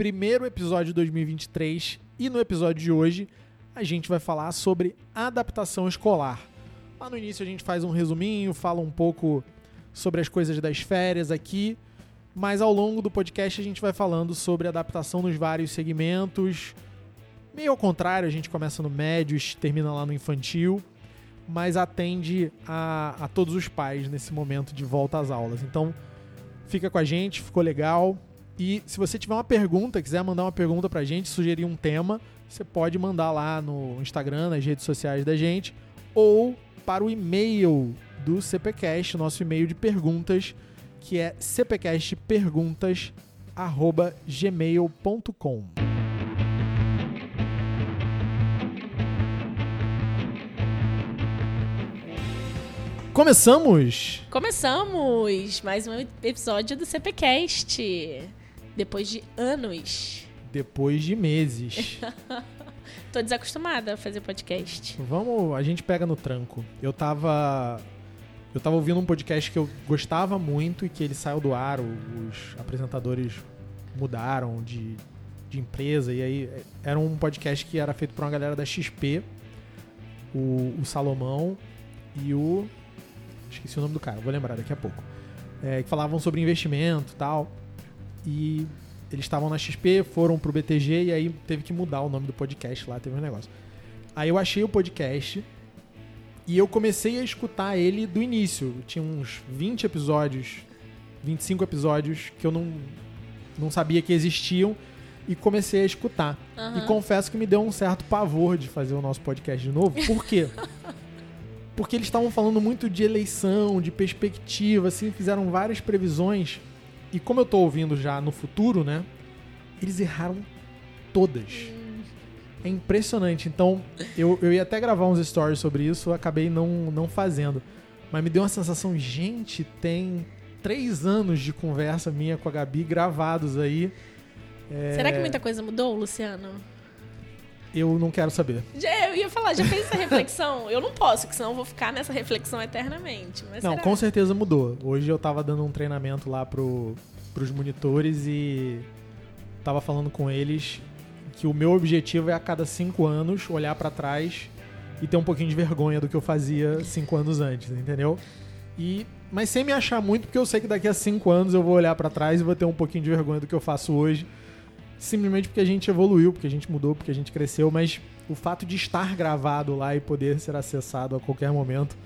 primeiro episódio de 2023 e no episódio de hoje a gente vai falar sobre adaptação escolar. Lá no início a gente faz um resuminho, fala um pouco sobre as coisas das férias aqui, mas ao longo do podcast a gente vai falando sobre adaptação nos vários segmentos. Meio ao contrário, a gente começa no médio termina lá no infantil, mas atende a, a todos os pais nesse momento de volta às aulas. Então, fica com a gente, ficou legal. E se você tiver uma pergunta, quiser mandar uma pergunta pra gente, sugerir um tema, você pode mandar lá no Instagram, nas redes sociais da gente, ou para o e-mail do CPCast, nosso e-mail de perguntas, que é cpcastperguntas@gmail.com. Começamos! Começamos mais um episódio do CPCast. Depois de anos. Depois de meses. Tô desacostumada a fazer podcast. Vamos, a gente pega no tranco. Eu tava. Eu tava ouvindo um podcast que eu gostava muito e que ele saiu do ar, os apresentadores mudaram de, de empresa, e aí era um podcast que era feito por uma galera da XP, o, o Salomão e o. Esqueci o nome do cara, vou lembrar daqui a pouco. É, que falavam sobre investimento e tal. E eles estavam na XP, foram pro BTG e aí teve que mudar o nome do podcast lá, teve um negócio. Aí eu achei o podcast e eu comecei a escutar ele do início. Tinha uns 20 episódios, 25 episódios que eu não, não sabia que existiam e comecei a escutar. Aham. E confesso que me deu um certo pavor de fazer o nosso podcast de novo. Por quê? Porque eles estavam falando muito de eleição, de perspectiva, assim, fizeram várias previsões. E como eu tô ouvindo já no futuro, né? Eles erraram todas. É impressionante. Então, eu, eu ia até gravar uns stories sobre isso, acabei não, não fazendo. Mas me deu uma sensação, gente, tem três anos de conversa minha com a Gabi gravados aí. É, Será que muita coisa mudou, Luciano? Eu não quero saber. Já, eu ia falar, já fez essa reflexão? Eu não posso, porque senão eu vou ficar nessa reflexão eternamente. Mas Não, será? com certeza mudou. Hoje eu tava dando um treinamento lá pro, pros monitores e tava falando com eles que o meu objetivo é a cada cinco anos olhar pra trás e ter um pouquinho de vergonha do que eu fazia cinco anos antes, entendeu? E mas sem me achar muito, porque eu sei que daqui a cinco anos eu vou olhar pra trás e vou ter um pouquinho de vergonha do que eu faço hoje, simplesmente porque a gente evoluiu, porque a gente mudou, porque a gente cresceu, mas o fato de estar gravado lá e poder ser acessado a qualquer momento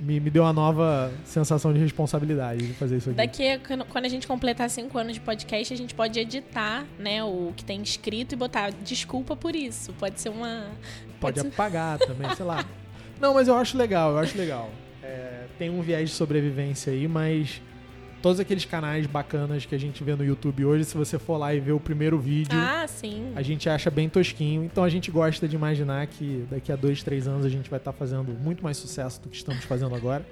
me, me deu uma nova sensação de responsabilidade de fazer isso aqui. Daqui, quando- a gente completar cinco anos de podcast, a gente pode editar, né, o que tem escrito e botar desculpa por isso. Pode ser uma. Pode ser- apagar também, sei lá. Não, mas eu acho legal, eu acho legal. É, tem um viés de sobrevivência aí, mas todos aqueles canais bacanas que a gente vê no YouTube hoje, se você for lá e ver o primeiro vídeo, Ah, sim. a gente acha bem tosquinho. Então a gente gosta de imaginar que daqui a dois, três anos a gente vai estar fazendo muito mais sucesso do que estamos fazendo agora.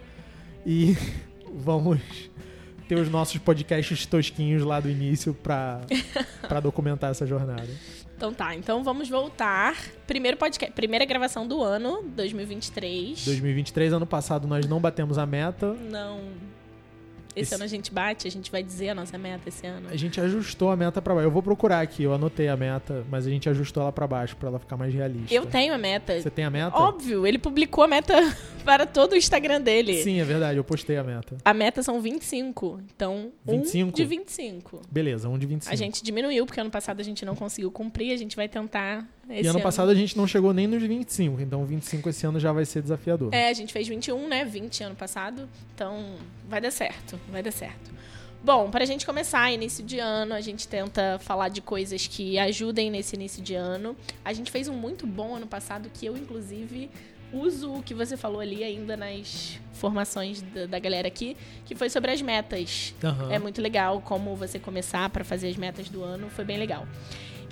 E vamos ter os nossos podcasts tosquinhos lá do início pra documentar essa jornada. Então tá, então vamos voltar. Primeiro podcast, primeira gravação do ano, 2023. 2023, ano passado, nós não batemos a meta. Não. Esse, Esse- ano a gente bate, a gente vai dizer a nossa meta esse ano. A gente ajustou a meta pra baixo. Eu vou procurar aqui, eu anotei a meta, mas a gente ajustou ela pra baixo pra ela ficar mais realista. Eu tenho a meta. Você tem a meta? Óbvio, ele publicou a meta para todo o Instagram dele. Sim, é verdade, eu postei a meta. A meta são 25. Então, 25? um de 25. Beleza, um de 25. A gente diminuiu, porque ano passado a gente não conseguiu cumprir. A gente vai tentar E ano passado a gente não chegou nem nos 25, então 25 esse ano já vai ser desafiador. É, a gente fez 21, né? 20 ano passado. Então, vai dar certo. Vai dar certo. Bom, para a gente começar, início de ano, a gente tenta falar de coisas que ajudem nesse início de ano. A gente fez um muito bom ano passado, que eu, inclusive, uso o que você falou ali ainda nas formações da, da galera aqui, que foi sobre as metas. Aham. É muito legal como você começar para fazer as metas do ano, foi bem legal.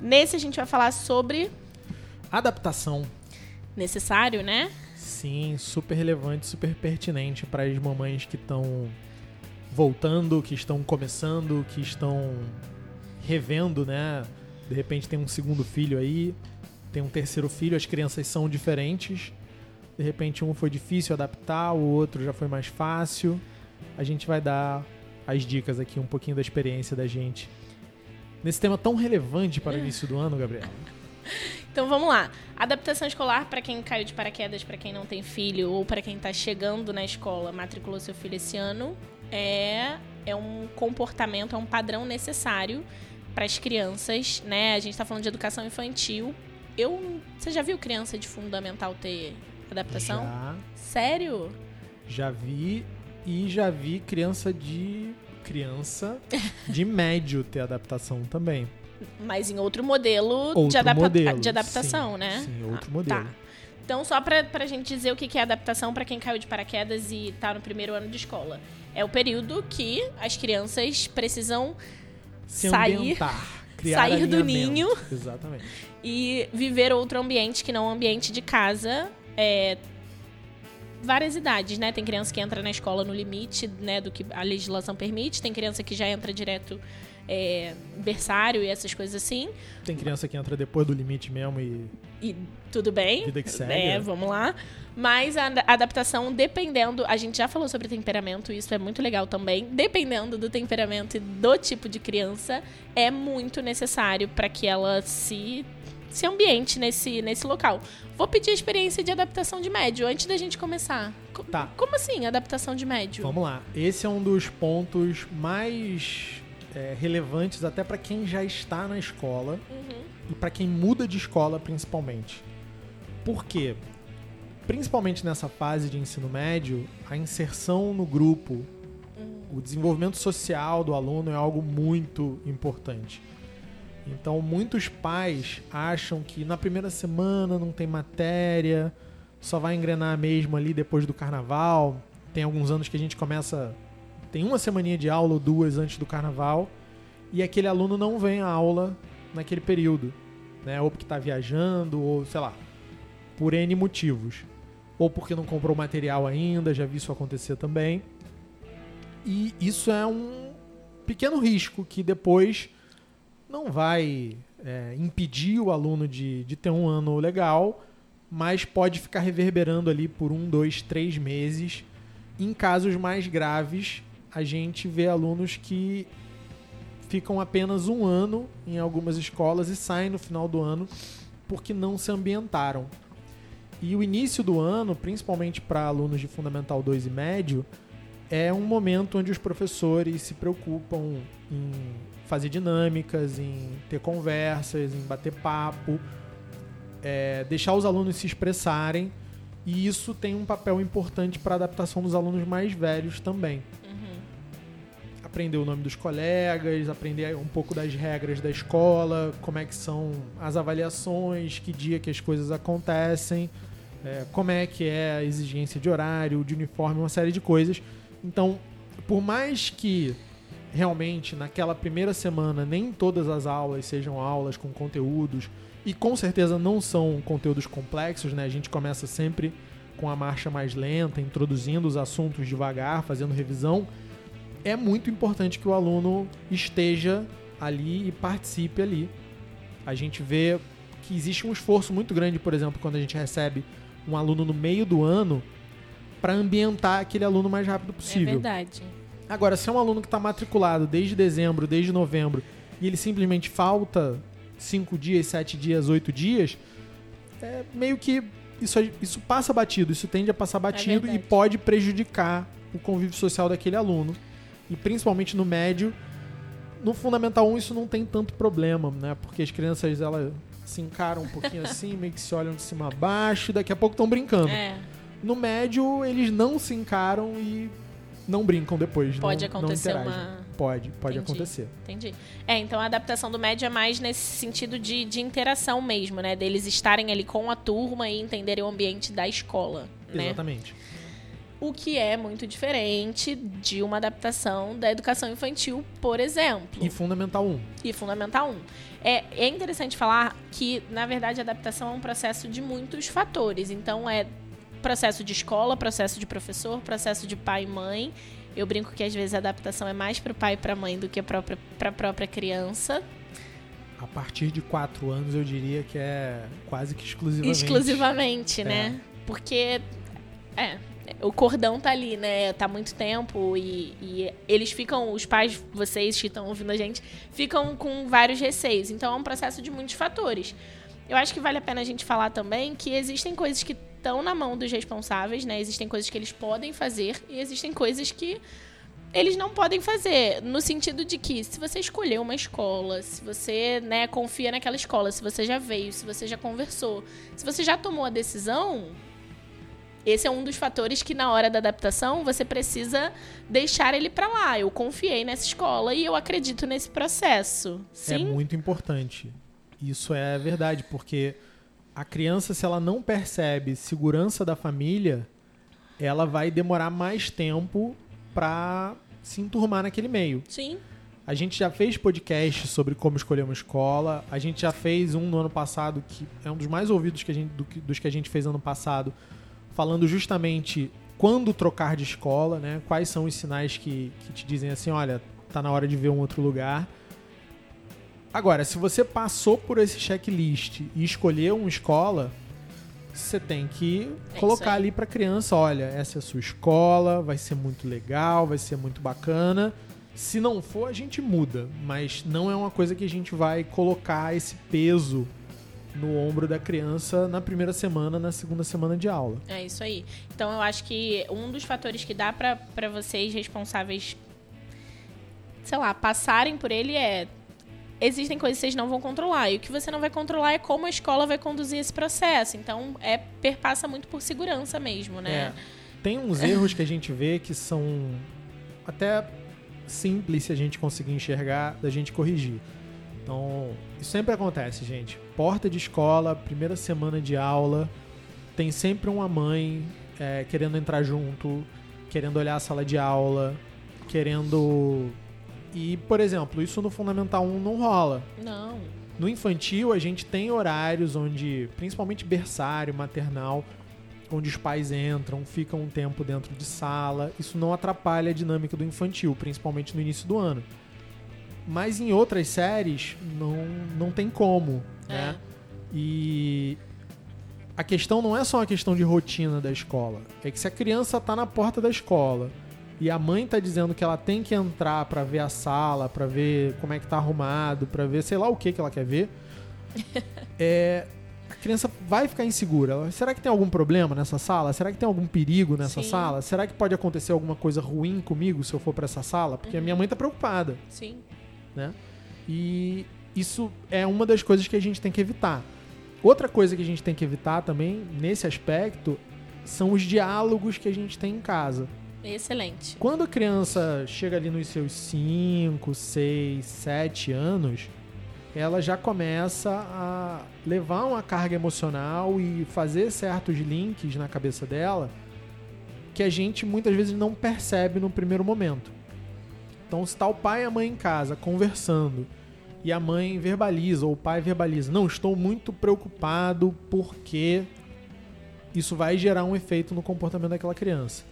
Nesse a gente vai falar sobre Adaptação. necessário, né? Sim, super relevante, super pertinente para as mamães que estão voltando, que estão começando, que estão revendo, né? De repente tem um segundo filho aí, tem um terceiro filho, as crianças são diferentes. De repente um foi difícil adaptar, o outro já foi mais fácil. A gente vai dar as dicas aqui, um pouquinho da experiência da gente nesse tema tão relevante para o início do ano, Gabriel. Então vamos lá. Adaptação escolar para quem caiu de paraquedas, para quem não tem filho ou para quem está chegando na escola, matriculou seu filho esse ano, é é um comportamento, é um padrão necessário para as crianças, né? A gente está falando de educação infantil. Eu, você já viu criança de fundamental ter adaptação? Já, Sério? já vi e já vi criança de criança de médio ter adaptação também. Mas em outro modelo, Outro de, adapta- modelo, de adaptação, sim, né? sim, outro Ah, modelo. Tá. Então, só pra, pra gente dizer o que é adaptação pra quem caiu de paraquedas e tá no primeiro ano de escola. É o período que as crianças precisam Se sair, sair do ninho. Exatamente. e viver outro ambiente que não o ambiente de casa. É, várias idades, né? Tem criança que entra na escola no limite, né, do que a legislação permite. Tem criança que já entra direto é, berçário e essas coisas assim. Tem criança que entra depois do limite mesmo e E tudo bem. Vida que segue, É, vamos lá. Mas a ad- adaptação, dependendo. A gente já falou sobre temperamento, isso é muito legal também. Dependendo do temperamento e do tipo de criança, é muito necessário para que ela se, se ambiente nesse, nesse local. Vou pedir a experiência de adaptação de médio antes da gente começar. Co- Tá. Como assim, adaptação de médio? Vamos lá. Esse é um dos pontos mais é, relevantes até para quem já está na escola Uhum. e para quem muda de escola principalmente. Por quê? Principalmente nessa fase de ensino médio, a inserção no grupo, o desenvolvimento social do aluno é algo muito importante. Então, muitos pais acham que na primeira semana não tem matéria, só vai engrenar mesmo ali depois do carnaval. Tem alguns anos que a gente começa. Tem uma semaninha de aula ou duas antes do carnaval, e aquele aluno não vem à aula naquele período, né? Ou porque está viajando, ou sei lá, por N motivos. Ou porque não comprou material ainda, já vi isso acontecer também. E isso é um pequeno risco que depois não vai é, impedir o aluno de, de ter um ano legal, mas pode ficar reverberando ali por um, dois, três meses. Em casos mais graves, a gente vê alunos que ficam apenas um ano em algumas escolas e saem no final do ano porque não se ambientaram. E o início do ano, principalmente para alunos de Fundamental 2 e médio, é um momento onde os professores se preocupam em fazer dinâmicas, em ter conversas, em bater papo, é, deixar os alunos se expressarem. E isso tem um papel importante para a adaptação dos alunos mais velhos também. Aprender o nome dos colegas, aprender um pouco das regras da escola, como é que são as avaliações, que dia que as coisas acontecem, é, como é que é a exigência de horário, de uniforme, uma série de coisas. Então, por mais que realmente naquela primeira semana nem todas as aulas sejam aulas com conteúdos e com certeza não são conteúdos complexos, né? A gente começa sempre com a marcha mais lenta, introduzindo os assuntos devagar, fazendo revisão. É muito importante que o aluno esteja ali e participe ali. A gente vê que existe um esforço muito grande, por exemplo, quando a gente recebe um aluno no meio do ano para ambientar aquele aluno o mais rápido É possível. verdade. Agora, se é um aluno que está matriculado desde dezembro, desde novembro, e ele simplesmente falta cinco dias, sete dias, oito dias, é meio que isso, isso passa batido, isso tende a passar batido e verdade. pode prejudicar o convívio social daquele aluno. E principalmente no médio, no Fundamental 1 isso não tem tanto problema, né? Porque as crianças elas se encaram um pouquinho assim, meio que se olham de cima a baixo, e daqui a pouco estão brincando. É, No médio, eles não se encaram e não brincam depois. pode não, não acontecer interagem. uma. Pode, pode Entendi. acontecer. Entendi. É, então a adaptação do médio é mais nesse sentido de, de interação mesmo, né? Deles estarem ali com a turma e entenderem o ambiente da escola, né? Exatamente. O que é muito diferente de uma adaptação da educação infantil, por exemplo. E Fundamental 1. E Fundamental 1. É, é interessante falar que, na verdade, a adaptação é um processo de muitos fatores. Então, é processo de escola, processo de professor, processo de pai e mãe. Eu brinco que, às vezes, a adaptação é mais para o pai e para a mãe do que para a própria criança. A partir de 4 anos, eu diria que é quase que exclusivamente. Exclusivamente, né? Porque, é, o cordão tá ali, né? Tá muito tempo e, e eles ficam, os pais, vocês que estão ouvindo a gente, ficam com vários receios. Então é um processo de muitos fatores. Eu acho que vale a pena a gente falar também que existem coisas que estão na mão dos responsáveis, né? Existem coisas que eles podem fazer e existem coisas que eles não podem fazer, no sentido de que se você escolheu uma escola, se você né, confia naquela escola, se você já veio, se você já conversou, se você já tomou a decisão, esse é um dos fatores que na hora da adaptação você precisa deixar ele para lá. Eu confiei nessa escola e eu acredito nesse processo. Sim? É muito importante. Isso é verdade, porque a criança, se ela não percebe segurança da família, ela vai demorar mais tempo para se enturmar naquele meio. Sim. A gente já fez podcast sobre como escolher uma escola. A gente já fez um no ano passado, que é um dos mais ouvidos que a gente, do, dos que a gente fez ano passado, falando justamente quando trocar de escola, né? Quais são os sinais que, que te dizem assim, olha, tá na hora de ver um outro lugar. Agora, se você passou por esse checklist e escolheu uma escola, você tem que é colocar ali para criança, olha, essa é a sua escola, vai ser muito legal, vai ser muito bacana. Se não for, a gente muda, mas não é uma coisa que a gente vai colocar esse peso no ombro da criança na primeira semana, na segunda semana de aula. É isso aí. Então eu acho que um dos fatores que dá para vocês responsáveis, sei lá, passarem por ele é existem coisas que vocês não vão controlar. E o que você não vai controlar é como a escola vai conduzir esse processo. Então, é perpassa muito por segurança mesmo, né? É. Tem uns erros que a gente vê que são até simples se a gente conseguir enxergar, da gente corrigir. Então, isso sempre acontece, gente. Porta de escola, primeira semana de aula, tem sempre uma mãe é, querendo entrar junto, querendo olhar a sala de aula, querendo e, por exemplo, isso no Fundamental 1 não rola. Não. No infantil, a gente tem horários onde, principalmente berçário, maternal, onde os pais entram, ficam um tempo dentro de sala. Isso não atrapalha a dinâmica do infantil, principalmente no início do ano. Mas em outras séries, não, não tem como, é. né? E a questão não é só uma questão de rotina da escola. É que se a criança está na porta da escola e a mãe tá dizendo que ela tem que entrar para ver a sala, para ver como é que tá arrumado, para ver sei lá o que que ela quer ver, é, a criança vai ficar insegura. Será que tem algum problema nessa sala? Será que tem algum perigo nessa Sim. sala? Será que pode acontecer alguma coisa ruim comigo se eu for para essa sala? Porque uhum. a minha uhum. mãe tá preocupada. Sim. Né? E isso é uma das coisas que a gente tem que evitar. Outra coisa que a gente tem que evitar também, nesse aspecto, são os diálogos que a gente tem em casa. Excelente. Quando a criança chega ali nos seus 5, 6, 7 anos, ela já começa a levar uma carga emocional e fazer certos links na cabeça dela que a gente muitas vezes não percebe no primeiro momento. Então, se está o pai e a mãe em casa conversando e a mãe verbaliza ou o pai verbaliza, não, estou muito preocupado porque isso vai gerar um efeito no comportamento daquela criança.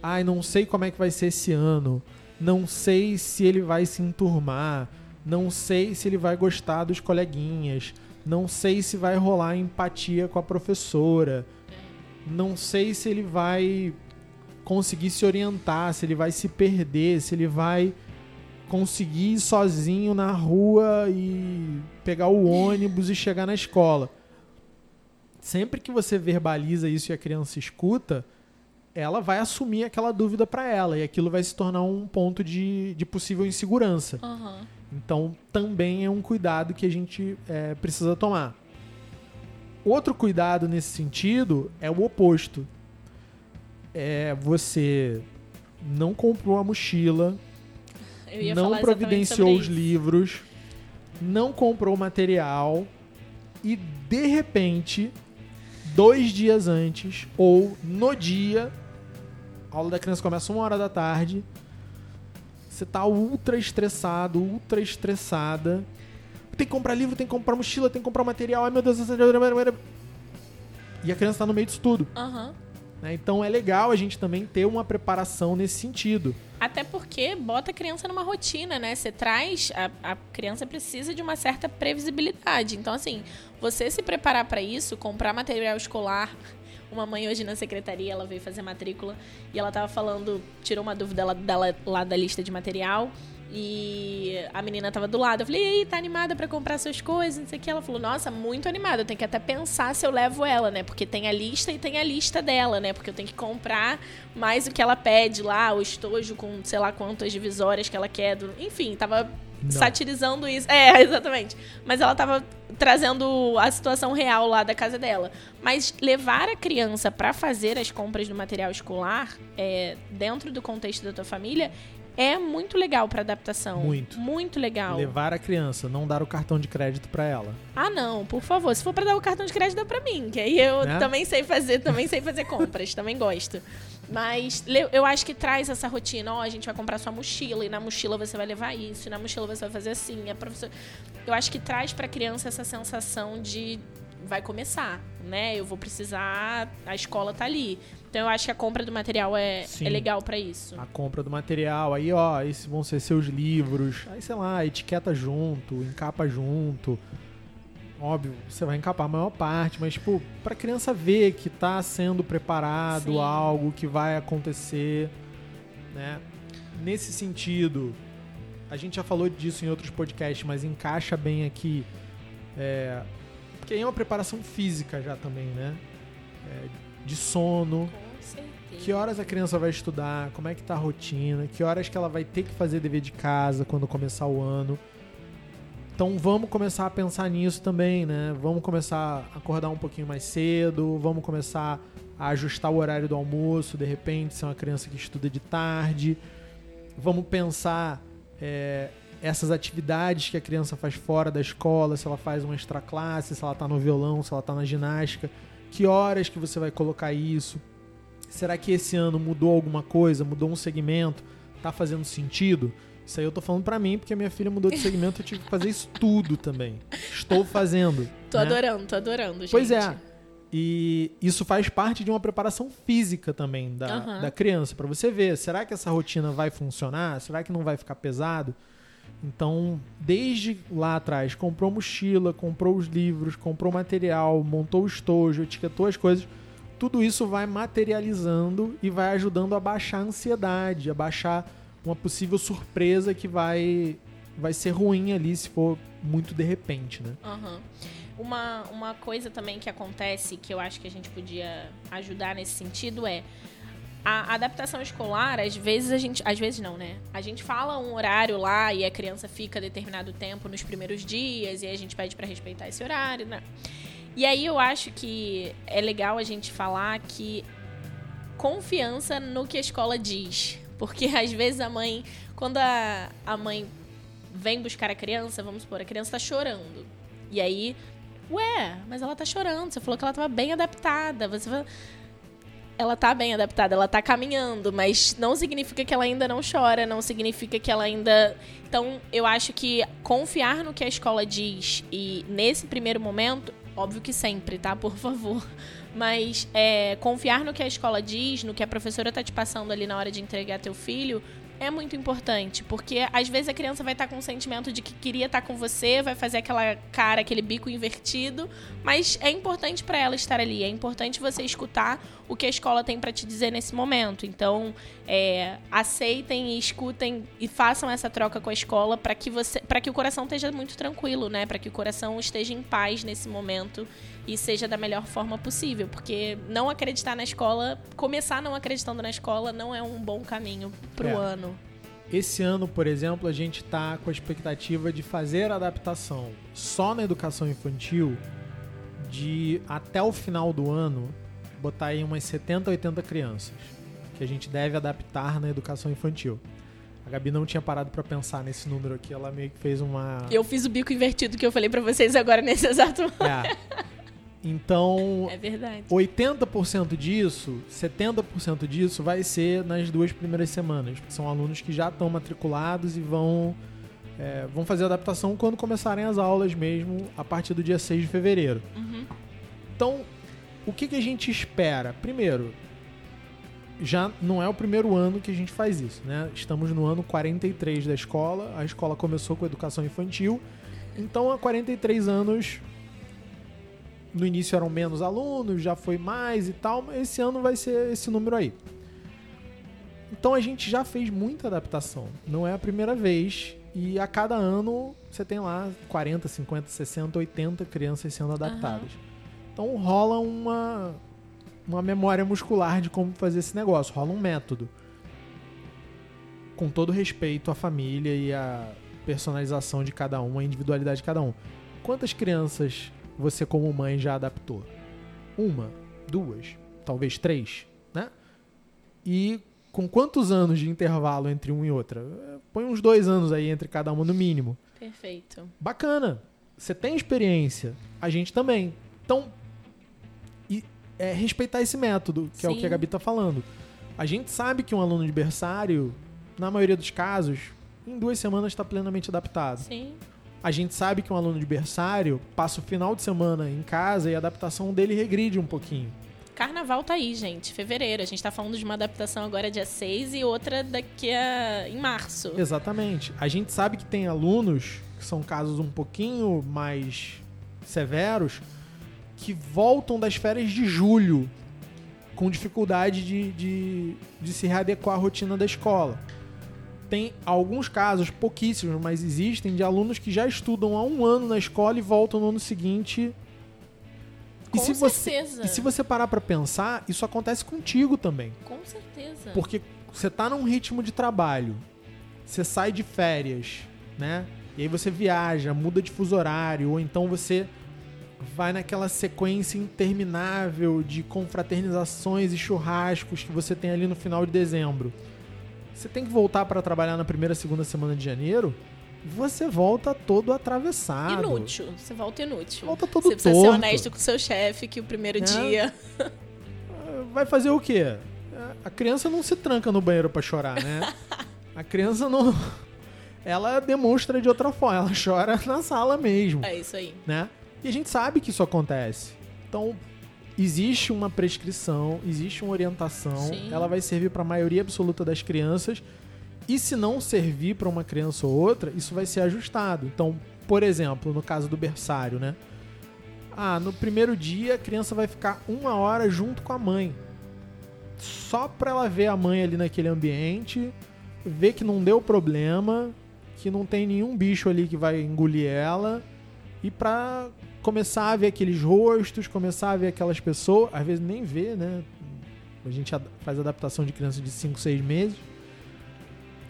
Ai, não sei como é que vai ser esse ano, não sei se ele vai se enturmar, não sei se ele vai gostar dos coleguinhas, não sei se vai rolar empatia com a professora, não sei se ele vai conseguir se orientar, se ele vai se perder, se ele vai conseguir ir sozinho na rua e pegar o ônibus e chegar na escola. Sempre que você verbaliza isso e a criança escuta, ela vai assumir aquela dúvida para ela e aquilo vai se tornar um ponto de, de possível insegurança. Uhum. Então, também é um cuidado que a gente é, precisa tomar. Outro cuidado nesse sentido é o oposto. É você não comprou a mochila, não providenciou os livros, não comprou o material e de repente, dois dias antes ou no dia a aula da criança começa uma hora da tarde. Você tá ultra estressado, ultra estressada. Tem que comprar livro, tem que comprar mochila, tem que comprar material. Ai meu Deus, e a criança tá no meio disso tudo. Uhum. Então é legal a gente também ter uma preparação nesse sentido. Até porque bota a criança numa rotina, né? Você traz. A, a criança precisa de uma certa previsibilidade. Então, assim, você se preparar para isso, comprar material escolar, uma mãe hoje na secretaria, ela veio fazer matrícula e ela tava falando, tirou uma dúvida dela lá da lista de material. E a menina tava do lado. Eu falei, e aí, tá animada para comprar suas coisas? Não sei o que. Ela falou, nossa, muito animada. Eu tenho que até pensar se eu levo ela, né? Porque tem a lista e tem a lista dela, né? Porque eu tenho que comprar mais o que ela pede lá, o estojo com sei lá quantas divisórias que ela quer. Do... Enfim, tava não. satirizando isso. É, exatamente. Mas ela tava trazendo a situação real lá da casa dela. Mas levar a criança para fazer as compras do material escolar é, dentro do contexto da tua família é muito legal para adaptação. Muito. Muito legal. Levar a criança, não dar o cartão de crédito para ela. Ah, não, por favor. Se for para dar o cartão de crédito, dá para mim, que aí eu né? também sei fazer, também sei fazer compras, também gosto. Mas eu acho que traz essa rotina, ó, oh, a gente vai comprar sua mochila e na mochila você vai levar isso, e na mochila você vai fazer assim. A professora... Eu acho que traz para a criança essa sensação de vai começar, né? Eu vou precisar, a escola tá ali. Então eu acho que a compra do material é, é legal para isso. A compra do material, aí ó, esses vão ser seus livros, aí sei lá, etiqueta junto, encapa junto. Óbvio, você vai encapar a maior parte, mas tipo, pra criança ver que tá sendo preparado Sim. algo que vai acontecer, né? Nesse sentido, a gente já falou disso em outros podcasts, mas encaixa bem aqui. É, porque aí é uma preparação física já também, né? É, de sono. Que horas a criança vai estudar? Como é que tá a rotina? Que horas que ela vai ter que fazer dever de casa quando começar o ano? Então vamos começar a pensar nisso também, né? Vamos começar a acordar um pouquinho mais cedo, vamos começar a ajustar o horário do almoço, de repente, se é uma criança que estuda de tarde. Vamos pensar é, essas atividades que a criança faz fora da escola, se ela faz uma extra classe, se ela está no violão, se ela está na ginástica. Que horas que você vai colocar isso? Será que esse ano mudou alguma coisa? Mudou um segmento? Tá fazendo sentido? Isso aí eu tô falando para mim, porque a minha filha mudou de segmento, eu tive que fazer isso tudo também. Estou fazendo. tô né? adorando, tô adorando, gente. Pois é. E isso faz parte de uma preparação física também da, uhum. da criança, para você ver, será que essa rotina vai funcionar? Será que não vai ficar pesado? Então, desde lá atrás, comprou mochila, comprou os livros, comprou material, montou o estojo, etiquetou as coisas tudo isso vai materializando e vai ajudando a baixar a ansiedade, a baixar uma possível surpresa que vai, vai ser ruim ali se for muito de repente, né? Uhum. Uma, uma coisa também que acontece que eu acho que a gente podia ajudar nesse sentido é a adaptação escolar, às vezes a gente. Às vezes não, né? A gente fala um horário lá e a criança fica determinado tempo nos primeiros dias e a gente pede para respeitar esse horário, né? E aí eu acho que é legal a gente falar que confiança no que a escola diz. Porque às vezes a mãe, quando a, a mãe vem buscar a criança, vamos supor, a criança tá chorando. E aí, ué, mas ela tá chorando. Você falou que ela tava bem adaptada. Você falou, ela tá bem adaptada, ela tá caminhando, mas não significa que ela ainda não chora, não significa que ela ainda. Então, eu acho que confiar no que a escola diz e nesse primeiro momento Óbvio que sempre, tá? Por favor. Mas é, confiar no que a escola diz, no que a professora tá te passando ali na hora de entregar teu filho, é muito importante, porque às vezes a criança vai estar com o sentimento de que queria estar com você, vai fazer aquela cara, aquele bico invertido, mas é importante para ela estar ali, é importante você escutar o que a escola tem para te dizer nesse momento. Então, é, aceitem e escutem e façam essa troca com a escola para que você, para que o coração esteja muito tranquilo, né? Para que o coração esteja em paz nesse momento e seja da melhor forma possível, porque não acreditar na escola, começar não acreditando na escola não é um bom caminho pro é. ano. Esse ano, por exemplo, a gente está com a expectativa de fazer a adaptação só na educação infantil de até o final do ano botar aí umas 70, 80 crianças que a gente deve adaptar na educação infantil. A Gabi não tinha parado para pensar nesse número aqui, ela meio que fez uma. Eu fiz o bico invertido que eu falei para vocês agora nesse exato É. Então, é verdade. 80% disso, 70% disso vai ser nas duas primeiras semanas. São alunos que já estão matriculados e vão, é, vão fazer adaptação quando começarem as aulas mesmo, a partir do dia 6 de fevereiro. Uhum. Então, o que, que a gente espera? Primeiro, já não é o primeiro ano que a gente faz isso, né? Estamos no ano 43 da escola, a escola começou com educação infantil, então há 43 anos no início eram menos alunos, já foi mais e tal, mas esse ano vai ser esse número aí. Então a gente já fez muita adaptação. Não é a primeira vez. E a cada ano você tem lá 40, 50, 60, 80 crianças sendo adaptadas. Uhum. Então rola uma, uma memória muscular de como fazer esse negócio, rola um método. Com todo respeito à família e à personalização de cada um, a individualidade de cada um. Quantas crianças você, como mãe, já adaptou? Uma, duas, talvez três, né? E com quantos anos de intervalo entre um e outra? Põe uns dois anos aí entre cada uma no mínimo. Perfeito. Bacana. Você tem experiência, a gente também. Então, e, é respeitar esse método, que Sim. é o que a Gabi tá falando. A gente sabe que um aluno de berçário, na maioria dos casos, em duas semanas está plenamente adaptado. Sim. A gente sabe que um aluno de berçário passa o final de semana em casa e a adaptação dele regride um pouquinho. Carnaval tá aí, gente. Fevereiro. A gente tá falando de uma adaptação agora dia 6 e outra daqui a... em março. Exatamente. A gente sabe que tem alunos, que são casos um pouquinho mais severos, que voltam das férias de julho com dificuldade de, de, de se readequar à rotina da escola. Tem alguns casos, pouquíssimos, mas existem, de alunos que já estudam há um ano na escola e voltam no ano seguinte com e se certeza. Você, e se você parar para pensar, isso acontece contigo também. Com certeza. Porque você tá num ritmo de trabalho, você sai de férias, né? E aí você viaja, muda de fuso horário, ou então você vai naquela sequência interminável de confraternizações e churrascos que você tem ali no final de dezembro. Você tem que voltar para trabalhar na primeira, segunda semana de janeiro você volta todo atravessado. Inútil. Você volta inútil. Volta todo Você precisa torto. ser honesto com o seu chefe que o primeiro é. dia. Vai fazer o quê? A criança não se tranca no banheiro para chorar, né? A criança não. Ela demonstra de outra forma, ela chora na sala mesmo. É isso aí. Né? E a gente sabe que isso acontece. Então, existe uma prescrição, existe uma orientação, Sim. ela vai servir para a maioria absoluta das crianças e se não servir para uma criança ou outra, isso vai ser ajustado. Então, por exemplo, no caso do berçário, né? Ah, no primeiro dia a criança vai ficar uma hora junto com a mãe. Só para ela ver a mãe ali naquele ambiente, ver que não deu problema, que não tem nenhum bicho ali que vai engolir ela. E pra começar a ver aqueles rostos, começar a ver aquelas pessoas, às vezes nem vê, né? A gente faz adaptação de criança de 5, 6 meses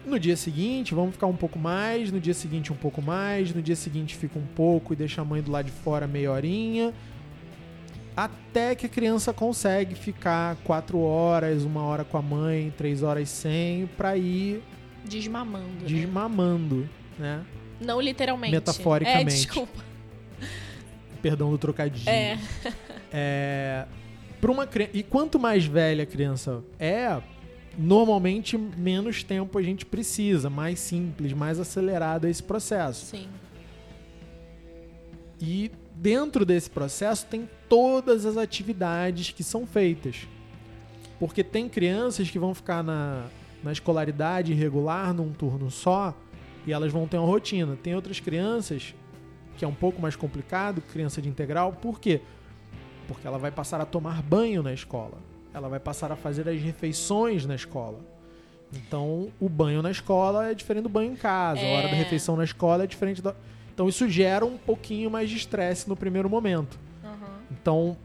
no dia seguinte, vamos ficar um pouco mais. No dia seguinte, um pouco mais. No dia seguinte, fica um pouco e deixa a mãe do lado de fora meia horinha. Até que a criança consegue ficar quatro horas, uma hora com a mãe, três horas sem, pra ir. Desmamando. Né? Desmamando, né? Não literalmente. Metaforicamente. É, desculpa. Perdão do trocadilho. É. é pra uma E quanto mais velha a criança é, normalmente menos tempo a gente precisa, mais simples, mais acelerado esse processo. Sim. E dentro desse processo tem todas as atividades que são feitas. Porque tem crianças que vão ficar na, na escolaridade irregular num turno só e elas vão ter uma rotina. Tem outras crianças que é um pouco mais complicado, criança de integral, por quê? Porque ela vai passar a tomar banho na escola ela vai passar a fazer as refeições na escola. Então, o banho na escola é diferente do banho em casa. É. A hora da é. refeição na escola é diferente da. Então, isso gera um pouquinho mais de estresse no primeiro momento. Uhum. Então,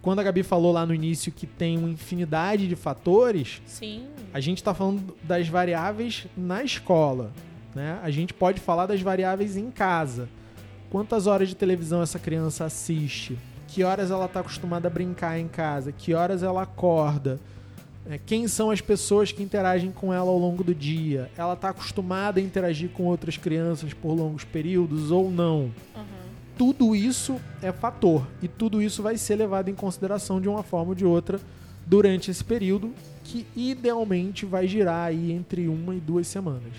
quando a Gabi falou lá no início que tem uma infinidade de fatores, Sim. a gente está falando das variáveis na escola. Né? A gente pode falar das variáveis em casa. Quantas horas de televisão essa criança assiste? que horas ela está acostumada a brincar em casa, que horas ela acorda, é, quem são as pessoas que interagem com ela ao longo do dia, ela está acostumada a interagir com outras crianças por longos períodos ou não. Uhum. Tudo isso é fator e tudo isso vai ser levado em consideração de uma forma ou de outra durante esse período que idealmente vai girar aí entre uma e duas semanas.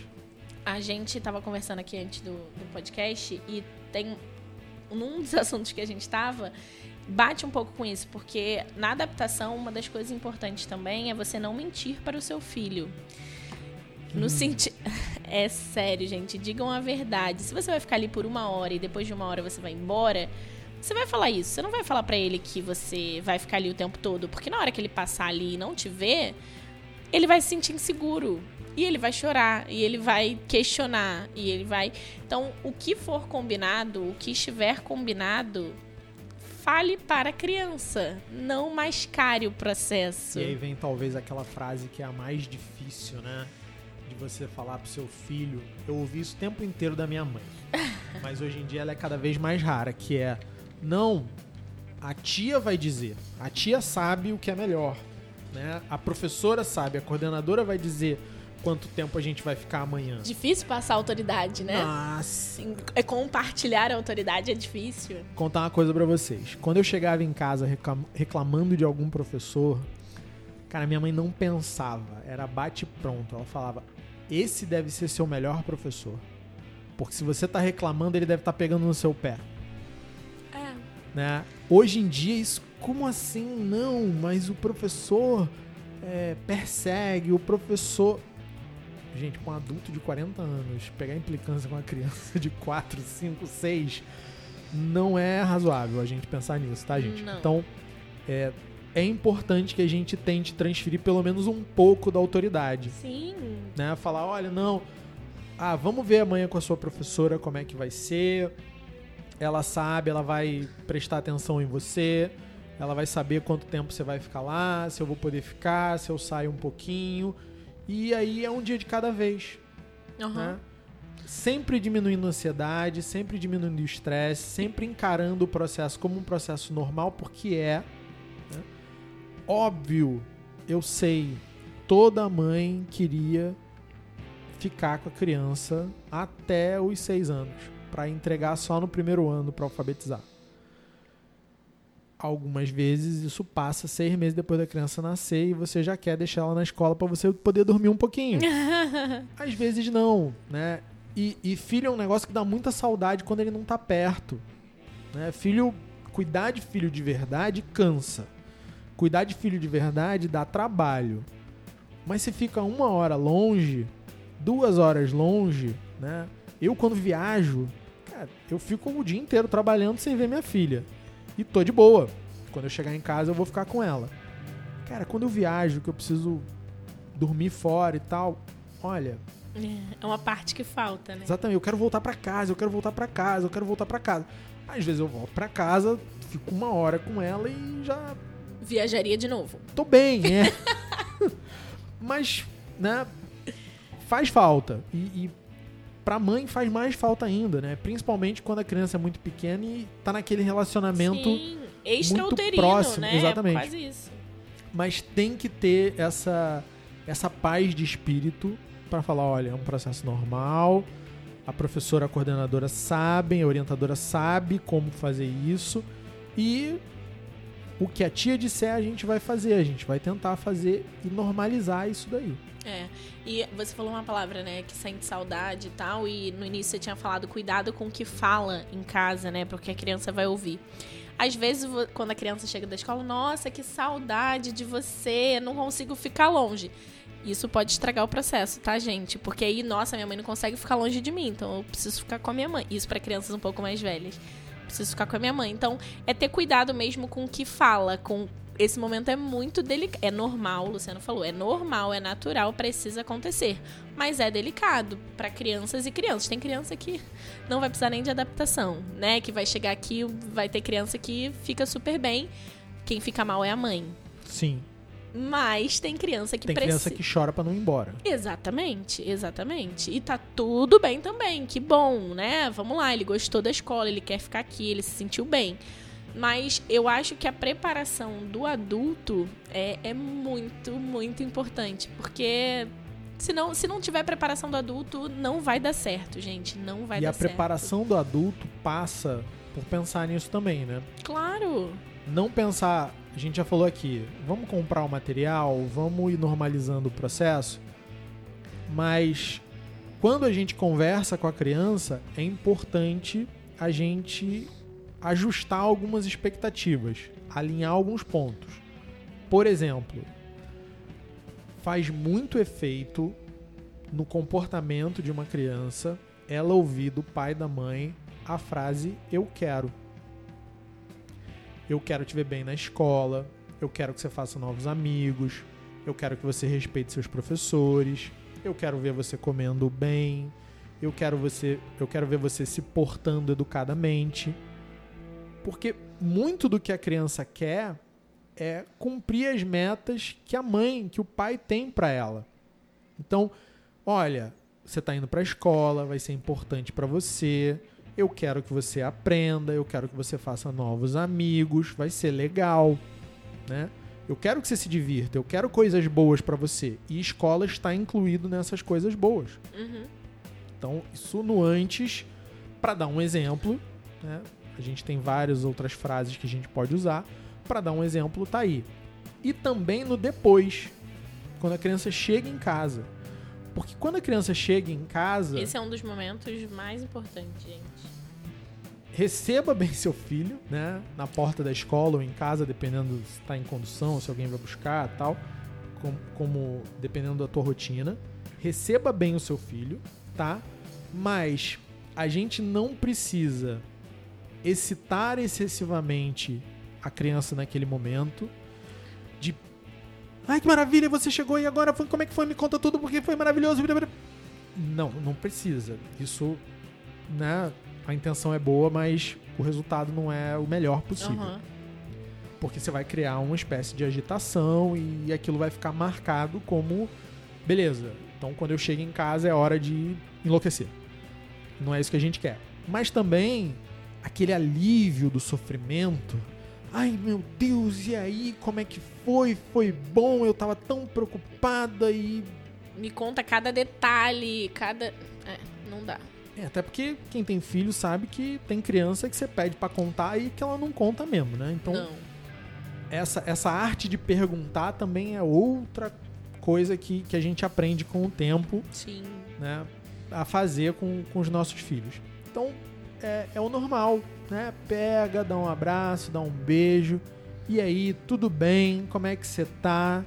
A gente estava conversando aqui antes do, do podcast e tem num dos assuntos que a gente estava, bate um pouco com isso, porque na adaptação, uma das coisas importantes também é você não mentir para o seu filho. No hum. sentido. É sério, gente. Digam a verdade. Se você vai ficar ali por uma hora e depois de uma hora você vai embora, Você vai falar isso, você não vai falar para ele que você vai ficar ali o tempo todo, porque na hora que ele passar ali e não te ver, ele vai se sentir inseguro. E ele vai chorar, e ele vai questionar, e ele vai. Então, o que for combinado, o que estiver combinado, fale para a criança, não mascare o processo. E aí vem talvez aquela frase que é a mais difícil, né? De você falar pro seu filho. Eu ouvi isso o tempo inteiro da minha mãe. Mas hoje em dia ela é cada vez mais rara, que é não, a tia vai dizer. A tia sabe o que é melhor, né? A professora sabe, a coordenadora vai dizer quanto tempo a gente vai ficar amanhã. Difícil passar autoridade, né? Nossa. É compartilhar a autoridade é difícil. Contar uma coisa para vocês. Quando eu chegava em casa reclamando de algum professor, cara, minha mãe não pensava, era bate pronto. Ela falava: "Esse deve ser seu melhor professor". Porque se você tá reclamando, ele deve estar tá pegando no seu pé. É. Né? Hoje em dia, isso, como assim? Não, mas o professor é, persegue, o professor. Gente, com um adulto de 40 anos, pegar implicância com uma criança de 4, 5, 6, não é razoável a gente pensar nisso, tá, gente? Não. Então, é, é importante que a gente tente transferir pelo menos um pouco da autoridade. Sim. Né? Falar, olha, não, ah, vamos ver amanhã com a sua professora como é que vai ser. Ela sabe, ela vai prestar atenção em você. Ela vai saber quanto tempo você vai ficar lá, se eu vou poder ficar, se eu saio um pouquinho. E aí é um dia de cada vez. Uhum. Né? Sempre diminuindo a ansiedade, sempre diminuindo o estresse, sempre encarando o processo como um processo normal, porque é. Né? Óbvio, eu sei, toda mãe queria ficar com a criança até os seis anos, para entregar só no primeiro ano para alfabetizar. Algumas vezes isso passa seis meses depois da criança nascer e você já quer deixar ela na escola para você poder dormir um pouquinho. Às vezes não, né? E, e, filho é um negócio que dá muita saudade quando ele não tá perto. Né? Filho, cuidar de filho de verdade cansa. Cuidar de filho de verdade dá trabalho. Mas se fica uma hora longe, duas horas longe, né? Eu, quando viajo, cara, eu fico o dia inteiro trabalhando sem ver minha filha. E tô de boa. Quando eu chegar em casa, eu vou ficar com ela. Cara, quando eu viajo, que eu preciso dormir fora e tal, olha. É uma parte que falta, né? Exatamente. Eu quero voltar para casa, eu quero voltar para casa, eu quero voltar para casa. Às vezes eu volto para casa, fico uma hora com ela e já. Viajaria de novo. Tô bem, é. Mas, né, faz falta. E, e pra mãe faz mais falta ainda, né? Principalmente quando a criança é muito pequena e tá naquele relacionamento Sim, muito próximo. Né? Exatamente. Quase isso. Mas tem que ter essa, essa paz de espírito para falar, olha, é um processo normal. A professora, a coordenadora sabem, a orientadora sabe como fazer isso. E o que a tia disser, a gente vai fazer. A gente vai tentar fazer e normalizar isso daí. É. E você falou uma palavra, né, que sente saudade e tal, e no início você tinha falado cuidado com o que fala em casa, né, porque a criança vai ouvir. Às vezes, quando a criança chega da escola, nossa, que saudade de você, não consigo ficar longe. Isso pode estragar o processo, tá, gente? Porque aí, nossa, minha mãe não consegue ficar longe de mim, então eu preciso ficar com a minha mãe. Isso para crianças um pouco mais velhas. Preciso ficar com a minha mãe. Então, é ter cuidado mesmo com o que fala, com esse momento é muito delicado. É normal, o Luciano falou, é normal, é natural, precisa acontecer. Mas é delicado para crianças e crianças. Tem criança que não vai precisar nem de adaptação, né? Que vai chegar aqui, vai ter criança que fica super bem. Quem fica mal é a mãe. Sim. Mas tem criança que Tem criança que chora para não ir embora. Exatamente, exatamente. E tá tudo bem também, que bom, né? Vamos lá, ele gostou da escola, ele quer ficar aqui, ele se sentiu bem. Mas eu acho que a preparação do adulto é, é muito, muito importante. Porque se não, se não tiver preparação do adulto, não vai dar certo, gente. Não vai e dar certo. E a preparação do adulto passa por pensar nisso também, né? Claro. Não pensar, a gente já falou aqui, vamos comprar o material, vamos ir normalizando o processo. Mas quando a gente conversa com a criança, é importante a gente ajustar algumas expectativas, alinhar alguns pontos. Por exemplo, faz muito efeito no comportamento de uma criança ela ouvir do pai e da mãe a frase eu quero. Eu quero te ver bem na escola. Eu quero que você faça novos amigos. Eu quero que você respeite seus professores. Eu quero ver você comendo bem. Eu quero você, eu quero ver você se portando educadamente. Porque muito do que a criança quer é cumprir as metas que a mãe, que o pai tem para ela. Então, olha, você está indo para a escola, vai ser importante para você. Eu quero que você aprenda, eu quero que você faça novos amigos, vai ser legal, né? Eu quero que você se divirta, eu quero coisas boas para você. E escola está incluído nessas coisas boas. Uhum. Então, isso no antes, para dar um exemplo, né? A gente tem várias outras frases que a gente pode usar. Para dar um exemplo, tá aí. E também no depois, quando a criança chega em casa. Porque quando a criança chega em casa. Esse é um dos momentos mais importantes, gente. Receba bem seu filho, né? Na porta da escola ou em casa, dependendo se está em condução, se alguém vai buscar tal. Como, como dependendo da tua rotina. Receba bem o seu filho, tá? Mas a gente não precisa excitar excessivamente a criança naquele momento. Ai, que maravilha, você chegou e agora foi, como é que foi? Me conta tudo porque foi maravilhoso. Não, não precisa. Isso, né? A intenção é boa, mas o resultado não é o melhor possível. Uhum. Porque você vai criar uma espécie de agitação e aquilo vai ficar marcado como. Beleza, então quando eu chego em casa é hora de enlouquecer. Não é isso que a gente quer. Mas também aquele alívio do sofrimento. Ai meu Deus, e aí? Como é que foi? Foi bom? Eu tava tão preocupada e. Me conta cada detalhe, cada. É, não dá. É, até porque quem tem filho sabe que tem criança que você pede para contar e que ela não conta mesmo, né? Então, não. Essa, essa arte de perguntar também é outra coisa que, que a gente aprende com o tempo. Sim. Né, a fazer com, com os nossos filhos. Então, é, é o normal, né? Pega, dá um abraço, dá um beijo. E aí, tudo bem? Como é que você tá?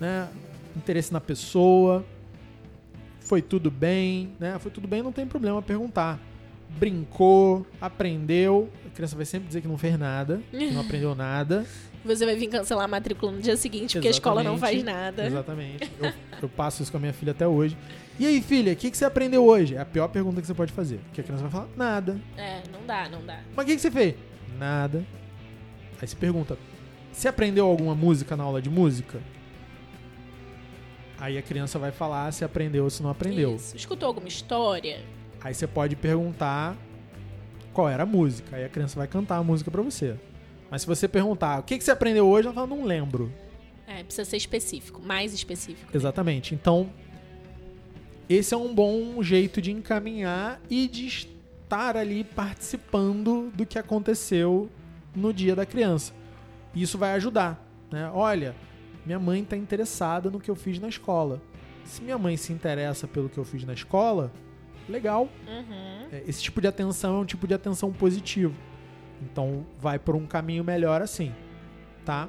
Né? Interesse na pessoa. Foi tudo bem, né? Foi tudo bem, não tem problema perguntar. Brincou, aprendeu. A criança vai sempre dizer que não fez nada, que não aprendeu nada. Você vai vir cancelar a matrícula no dia seguinte porque Exatamente. a escola não faz nada. Exatamente. Eu, eu, passo isso com a minha filha até hoje. E aí, filha, o que, que você aprendeu hoje? É a pior pergunta que você pode fazer. Porque a criança vai falar, nada. É, não dá, não dá. Mas o que, que você fez? Nada. Aí você pergunta, você aprendeu alguma música na aula de música? Aí a criança vai falar se aprendeu ou se não aprendeu. Isso. Escutou alguma história? Aí você pode perguntar qual era a música. Aí a criança vai cantar a música para você. Mas se você perguntar o que, que você aprendeu hoje, ela fala, não lembro. É, precisa ser específico, mais específico. Exatamente. Então, esse é um bom jeito de encaminhar e de estar ali participando do que aconteceu no dia da criança. Isso vai ajudar. Né? Olha, minha mãe está interessada no que eu fiz na escola. Se minha mãe se interessa pelo que eu fiz na escola, legal. Uhum. É, esse tipo de atenção é um tipo de atenção positivo. Então vai por um caminho melhor assim, tá?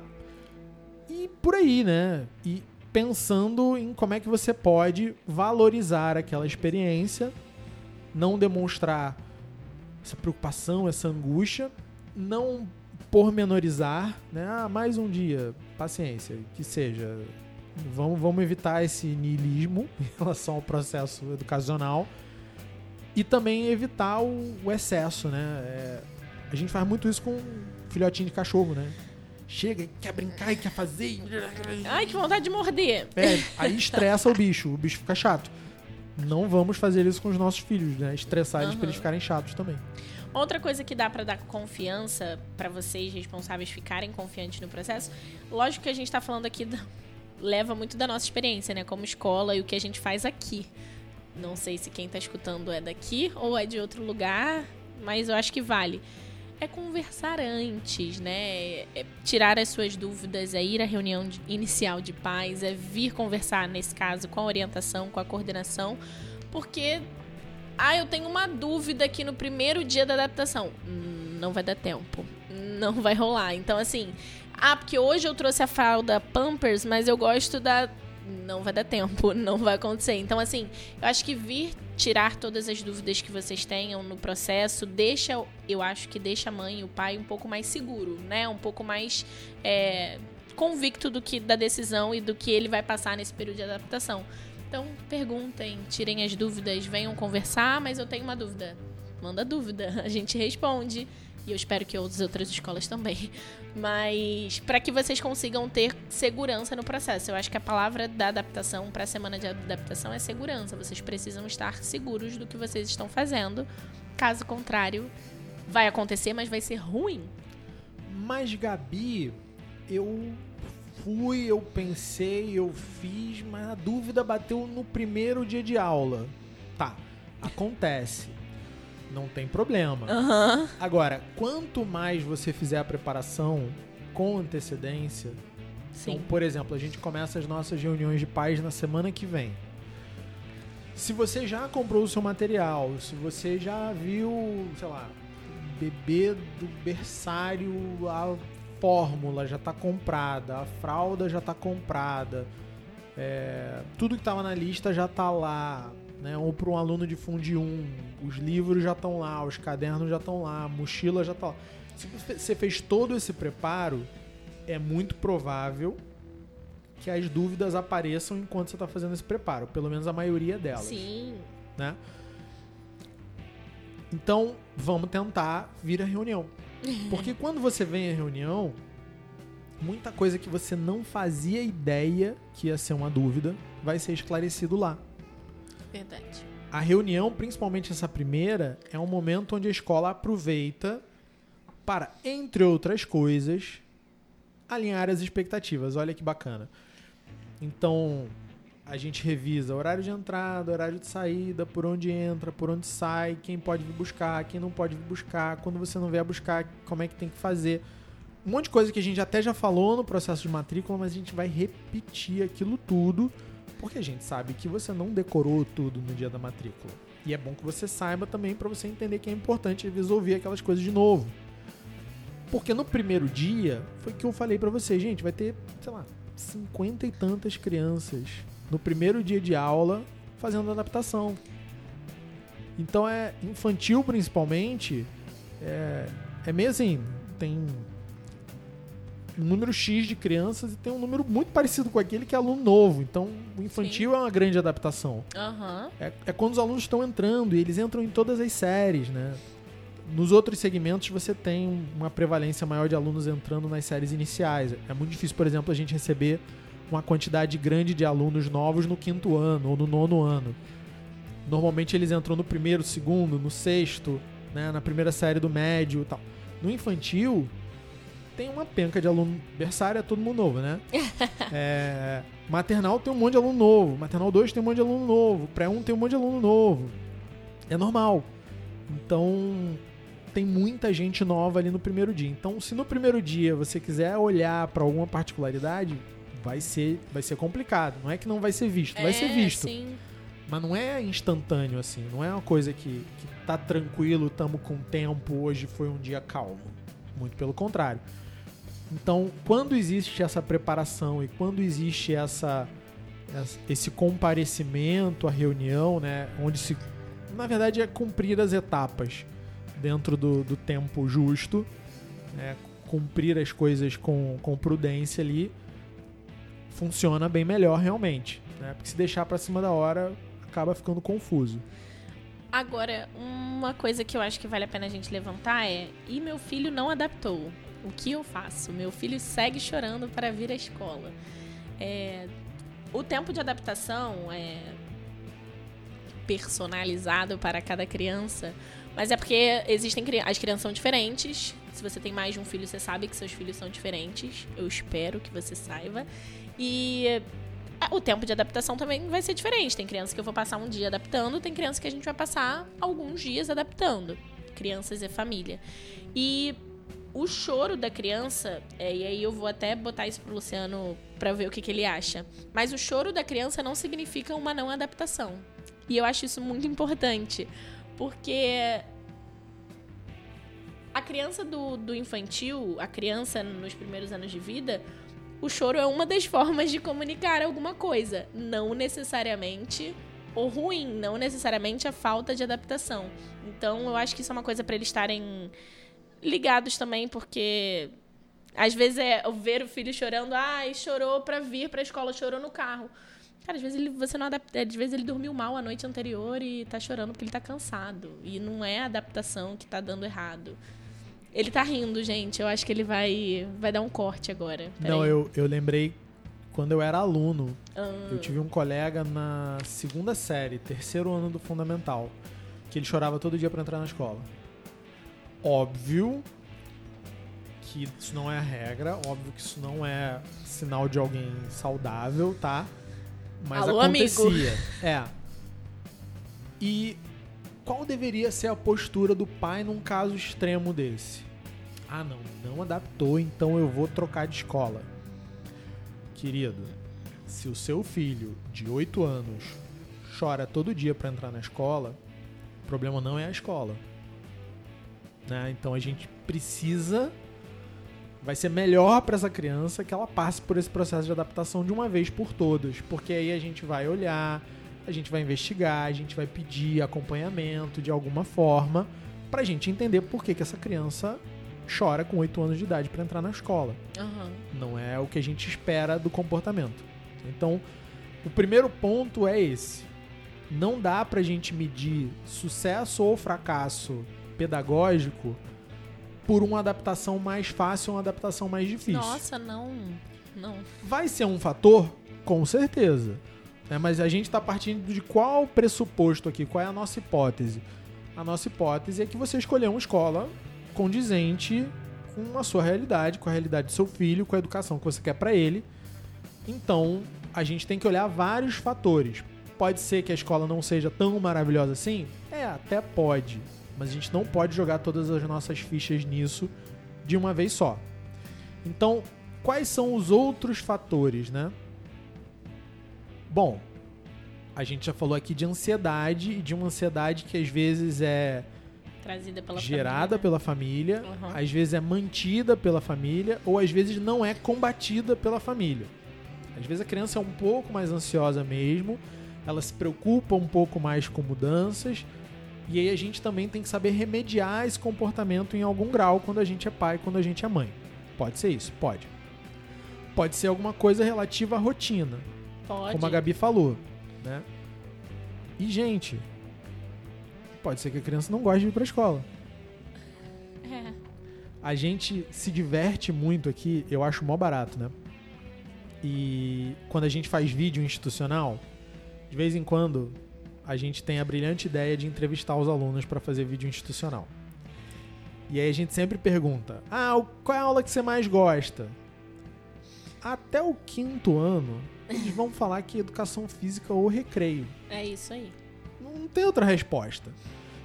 E por aí, né? E pensando em como é que você pode valorizar aquela experiência, não demonstrar essa preocupação, essa angústia, não pormenorizar, né? Ah, mais um dia, paciência, que seja. Vamos, vamos evitar esse niilismo em relação ao processo educacional e também evitar o, o excesso, né? É, a gente faz muito isso com filhotinho de cachorro, né? Chega e quer brincar e quer fazer. Ai, que vontade de morder. É, aí estressa o bicho, o bicho fica chato. Não vamos fazer isso com os nossos filhos, né? Estressar eles uhum. para eles ficarem chatos também. Outra coisa que dá para dar confiança para vocês responsáveis ficarem confiantes no processo, lógico que a gente está falando aqui da, leva muito da nossa experiência, né, como escola e o que a gente faz aqui. Não sei se quem está escutando é daqui ou é de outro lugar, mas eu acho que vale é conversar antes, né? É tirar as suas dúvidas, é ir à reunião de, inicial de pais, é vir conversar, nesse caso, com a orientação, com a coordenação, porque, ah, eu tenho uma dúvida aqui no primeiro dia da adaptação. Não vai dar tempo, não vai rolar. Então, assim, ah, porque hoje eu trouxe a fralda Pampers, mas eu gosto da não vai dar tempo, não vai acontecer. Então, assim, eu acho que vir tirar todas as dúvidas que vocês tenham no processo deixa, eu acho que deixa a mãe e o pai um pouco mais seguro, né? Um pouco mais é, convicto do que da decisão e do que ele vai passar nesse período de adaptação. Então, perguntem, tirem as dúvidas, venham conversar, mas eu tenho uma dúvida. Manda dúvida, a gente responde. E eu espero que outras outras escolas também. Mas para que vocês consigam ter segurança no processo. Eu acho que a palavra da adaptação para a semana de adaptação é segurança. Vocês precisam estar seguros do que vocês estão fazendo. Caso contrário, vai acontecer, mas vai ser ruim. Mas, Gabi, eu fui, eu pensei, eu fiz, mas a dúvida bateu no primeiro dia de aula. Tá, acontece. Não tem problema. Aham. Agora, quanto mais você fizer a preparação com antecedência, Sim. então, por exemplo, a gente começa as nossas reuniões de pais na semana que vem. Se você já comprou o seu material, se você já viu, sei lá, bebê do berçário, a fórmula já está comprada, a fralda já está comprada, é, tudo que estava na lista já está lá, né? Ou para um aluno de Fundi 1, os livros já estão lá, os cadernos já estão lá, a mochila já está lá. Se você fez todo esse preparo, é muito provável que as dúvidas apareçam enquanto você está fazendo esse preparo, pelo menos a maioria delas, Sim. né? Então, vamos tentar vir à reunião. Porque quando você vem à reunião, muita coisa que você não fazia ideia que ia ser uma dúvida vai ser esclarecido lá. Verdade. A reunião, principalmente essa primeira, é um momento onde a escola aproveita para, entre outras coisas, alinhar as expectativas. Olha que bacana. Então, a gente revisa horário de entrada, horário de saída, por onde entra, por onde sai, quem pode vir buscar, quem não pode vir buscar, quando você não vier buscar, como é que tem que fazer. Um monte de coisa que a gente até já falou no processo de matrícula, mas a gente vai repetir aquilo tudo, porque a gente sabe que você não decorou tudo no dia da matrícula. E é bom que você saiba também para você entender que é importante resolver aquelas coisas de novo. Porque no primeiro dia, foi que eu falei para você, gente, vai ter, sei lá, cinquenta e tantas crianças no primeiro dia de aula fazendo adaptação. Então é infantil principalmente, é, é meio assim, tem um número X de crianças e tem um número muito parecido com aquele que é aluno novo. Então o infantil é uma grande adaptação. Aham. É, é quando os alunos estão entrando e eles entram em todas as séries, né? Nos outros segmentos você tem uma prevalência maior de alunos entrando nas séries iniciais. É muito difícil, por exemplo, a gente receber uma quantidade grande de alunos novos no quinto ano ou no nono ano. Normalmente eles entram no primeiro, segundo, no sexto, né, na primeira série do médio e tal. No infantil, tem uma penca de aluno. Berçário é todo mundo novo, né? É, maternal tem um monte de aluno novo. Maternal 2 tem um monte de aluno novo. Pré-1 tem um monte de aluno novo. É normal. Então, tem muita gente nova ali no primeiro dia. Então, se no primeiro dia você quiser olhar para alguma particularidade, vai ser, vai ser complicado. Não é que não vai ser visto, vai ser É, visto. Sim. Mas não é instantâneo assim, não é uma coisa que, que tá tranquilo, tamo com tempo, hoje foi um dia calmo. Muito pelo contrário. Então, quando existe essa preparação e quando existe essa, esse comparecimento à reunião, né, onde se na verdade é cumprir as etapas dentro do, do tempo justo, né, cumprir as coisas com, com prudência ali, funciona bem melhor realmente. Né? Porque se deixar pra cima da hora, acaba ficando confuso. Agora, uma coisa que eu acho que vale a pena a gente levantar é: e meu filho não adaptou? O que eu faço? Meu filho segue chorando para vir à escola. É, o tempo de adaptação é personalizado para cada criança, mas é porque existem as crianças são diferentes. Se você tem mais de um filho, você sabe que seus filhos são diferentes. Eu espero que você saiba. E o tempo de adaptação também vai ser diferente. Tem criança que eu vou passar um dia adaptando, tem criança que a gente vai passar alguns dias adaptando. Crianças e família. E o choro da criança, é, e aí eu vou até botar isso pro Luciano pra ver o que, que ele acha. Mas o choro da criança não significa uma não adaptação. E eu acho isso muito importante. Porque a criança do, do infantil, a criança nos primeiros anos de vida, o choro é uma das formas de comunicar alguma coisa, não necessariamente o ruim, não necessariamente a falta de adaptação. Então, eu acho que isso é uma coisa para eles estarem ligados também, porque às vezes é ver o filho chorando, ai, chorou para vir para a escola, chorou no carro. Cara, às vezes ele, você não adapta, às vezes ele dormiu mal a noite anterior e tá chorando porque ele tá cansado. E não é a adaptação que tá dando errado. Ele tá rindo, gente. Eu acho que ele vai, vai dar um corte agora. Pera Não, aí. eu, eu lembrei quando eu era aluno. Ah, Eu tive um colega na segunda série, terceiro ano do fundamental, que ele chorava todo dia pra entrar na escola. Óbvio que isso não é a regra, óbvio que isso não é sinal de alguém saudável, tá? Mas Alô, acontecia. É. E qual deveria ser a postura do pai num caso extremo desse? Ah, não, não adaptou, então eu vou trocar de escola. Querido, se o seu filho de 8 anos chora todo dia para entrar na escola, o problema não é a escola. Né? Então a gente precisa. Vai ser melhor para essa criança que ela passe por esse processo de adaptação de uma vez por todas. Porque aí a gente vai olhar, a gente vai investigar, a gente vai pedir acompanhamento de alguma forma pra gente entender por que, que essa criança chora com 8 anos de idade para entrar na escola aham. não é o que a gente espera do comportamento. Então, o primeiro ponto é esse. Não dá pra gente medir sucesso ou fracasso pedagógico por uma adaptação mais fácil ou uma adaptação mais difícil. Nossa, não. Não. Vai ser um fator? Com certeza. né? Mas a gente está partindo de qual pressuposto aqui? Qual é a nossa hipótese? A nossa hipótese é que você escolheu uma escola condizente com a sua realidade, com a realidade do seu filho, com a educação que você quer para ele. Então, a gente tem que olhar vários fatores. Pode ser que a escola não seja tão maravilhosa assim? É, até pode. Mas a gente não pode jogar todas as nossas fichas nisso de uma vez só. Então, quais são os outros fatores, né? Bom, a gente já falou aqui de ansiedade e de uma ansiedade que às vezes é Trazida pela gerada família. pela família, Uhum. às vezes é mantida pela família ou às vezes não é combatida pela família. Às vezes a criança é um pouco mais ansiosa mesmo, ela se preocupa um pouco mais com mudanças e aí a gente também tem que saber remediar esse comportamento em algum grau quando a gente é pai, quando a gente é mãe. Pode ser isso? Pode. Pode ser alguma coisa relativa à rotina, Pode. como a Gabi falou, né? E gente, pode ser que a criança não goste de ir pra escola. É. A gente se diverte muito aqui, eu acho mó barato, né? E quando a gente faz vídeo institucional, de vez em quando a gente tem a brilhante ideia de entrevistar os alunos para fazer vídeo institucional. E aí a gente sempre pergunta: "Ah, qual é a aula que você mais gosta?" Até o quinto ano, eles vão falar que educação física ou recreio. É isso aí. Não tem outra resposta.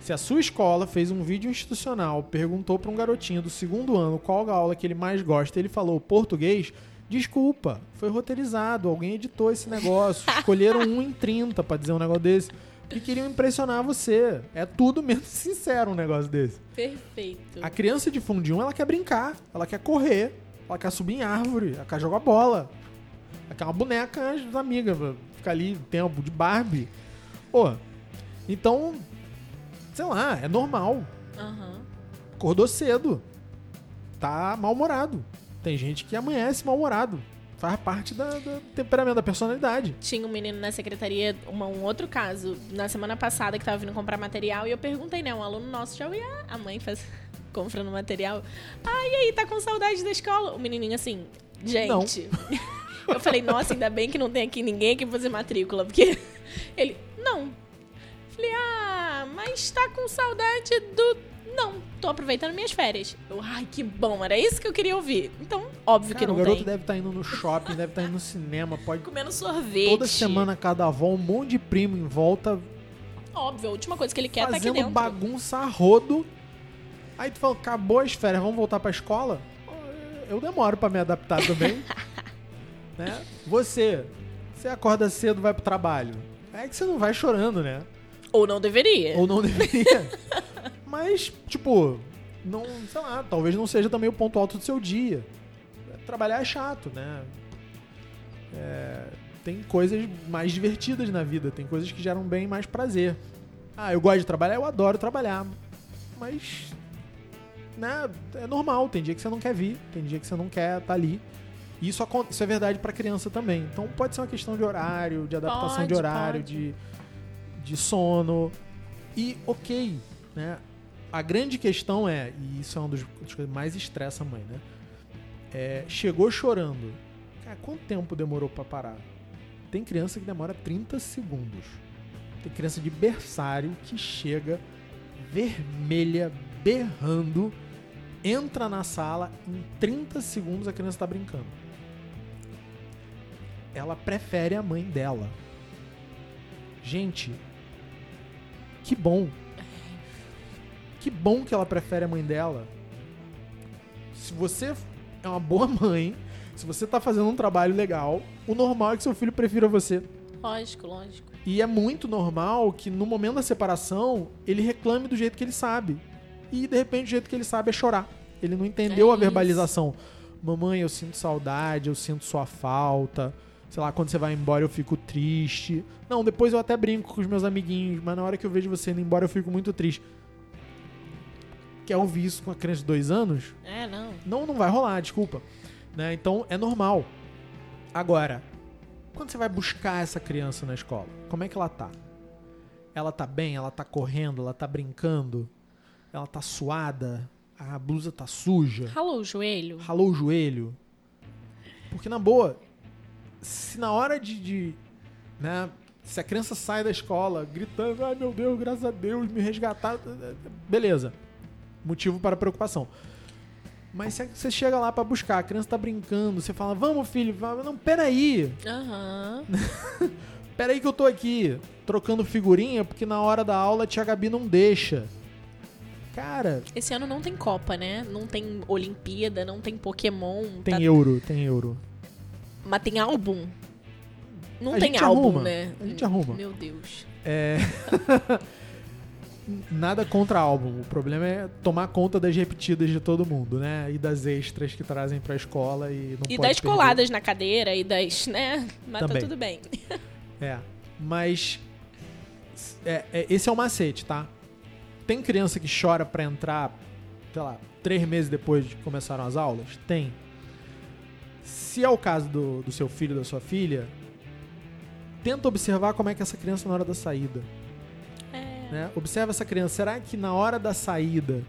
Se a sua escola fez um vídeo institucional, perguntou para um garotinho do segundo ano qual a aula que ele mais gosta, e ele falou português, desculpa, foi roteirizado, alguém editou esse negócio, escolheram 1 em 30 para dizer um negócio desse, e queriam impressionar você. É tudo menos sincero um negócio desse. Perfeito. A criança de fundinho, ela quer brincar, ela quer correr, ela quer subir em árvore, ela quer jogar bola. Ela quer uma boneca das amigas, ficar ali tempo de Barbie. Pô, então, sei lá, é normal. Aham. Acordou cedo. Tá mal-humorado. Tem gente que amanhece mal-humorado. Faz parte da, do temperamento, da personalidade. Tinha um menino na secretaria, uma- um outro caso, na semana passada, que tava vindo comprar material, e eu perguntei, né? Um aluno nosso já ia. A mãe faz comprando material. Ah, e aí, tá com saudade da escola? O menininho assim, gente. Eu falei, nossa, ainda bem que não tem aqui ninguém aqui fazer matrícula, porque ele, não. Falei, ah, mas tá com saudade do. Não, tô aproveitando minhas férias. Eu, ai, que bom, era isso que eu queria ouvir. Então, óbvio que Cara, não o garoto tem. deve estar indo no shopping, deve estar indo no cinema, pode. Comendo sorvete. Toda semana cada avó, um monte de primo em volta, Óbvio, a última coisa que ele quer tá aqui fazendo dentro. bagunça a rodo. Aí tu fala, acabou as férias, vamos voltar pra escola? Eu demoro pra me adaptar também. né? Você, você acorda cedo, vai pro trabalho. É que você não vai chorando, né? Ou não deveria. Ou não deveria. Mas, tipo, não, sei lá, talvez não seja também o ponto alto do seu dia. Trabalhar é chato, né? É, tem coisas mais divertidas na vida, tem coisas que geram bem mais prazer. Ah, eu gosto de trabalhar, eu adoro trabalhar. Mas. Né, é normal, tem dia que você não quer vir, tem dia que você não quer estar tá ali. E isso, isso é verdade para criança também. Então pode ser uma questão de horário, de adaptação pode, de horário, de, de sono. E ok, né? A grande questão é, e isso é uma das coisas que mais estressa a mãe, né? É, chegou chorando. Cara, quanto tempo demorou para parar? Tem criança que demora 30 segundos. Tem criança de berçário que chega vermelha, berrando, entra na sala, em 30 segundos a criança está brincando. Ela prefere a mãe dela. Gente, que bom. Que bom que ela prefere a mãe dela. Se você é uma boa mãe, se você tá fazendo um trabalho legal, o normal é que seu filho prefira você. Lógico, lógico. E é muito normal que no momento da separação ele reclame do jeito que ele sabe. E de repente o jeito que ele sabe é chorar. Ele não entendeu é a verbalização. Mamãe, eu sinto saudade, eu sinto sua falta. Sei lá, quando você vai embora eu fico triste. Não, depois eu até brinco com os meus amiguinhos, mas na hora que eu vejo você indo embora eu fico muito triste. Quer ouvir isso com a criança de dois anos? É, não. Não, não vai rolar, desculpa. Né? Então é normal. Agora, quando você vai buscar essa criança na escola, como é que ela tá? Ela tá bem? Ela tá correndo? Ela tá brincando? Ela tá suada? A blusa tá suja? Ralou o joelho? Ralou o joelho? Porque, na boa, se na hora de, de né, se a criança sai da escola gritando, ai meu Deus, graças a Deus, me resgatar, beleza. Motivo para preocupação. Mas você chega lá para buscar, a criança tá brincando, você fala, vamos, filho, vamos. não, peraí. Aham. Uhum. peraí que eu tô aqui trocando figurinha, porque na hora da aula a tia Gabi não deixa. Cara. Esse ano não tem Copa, né? Não tem Olimpíada, não tem Pokémon. Tem tá... euro, tem euro. Mas tem álbum? Não a tem álbum, arruma, né? A gente arruma. Meu Deus. É. nada contra álbum. O problema é tomar conta das repetidas de todo mundo, né? E das extras que trazem pra escola e não E das perder. coladas na cadeira e das, né? Mas tá Também. tá tudo bem. é. Mas é, é, esse é o macete, tá? Tem criança que chora pra entrar, sei lá, três meses depois de começaram as aulas? Tem. Se é o caso do, do seu filho, da sua filha, tenta observar como é que é essa criança na hora da saída né? Observa essa criança. Será que na hora da saída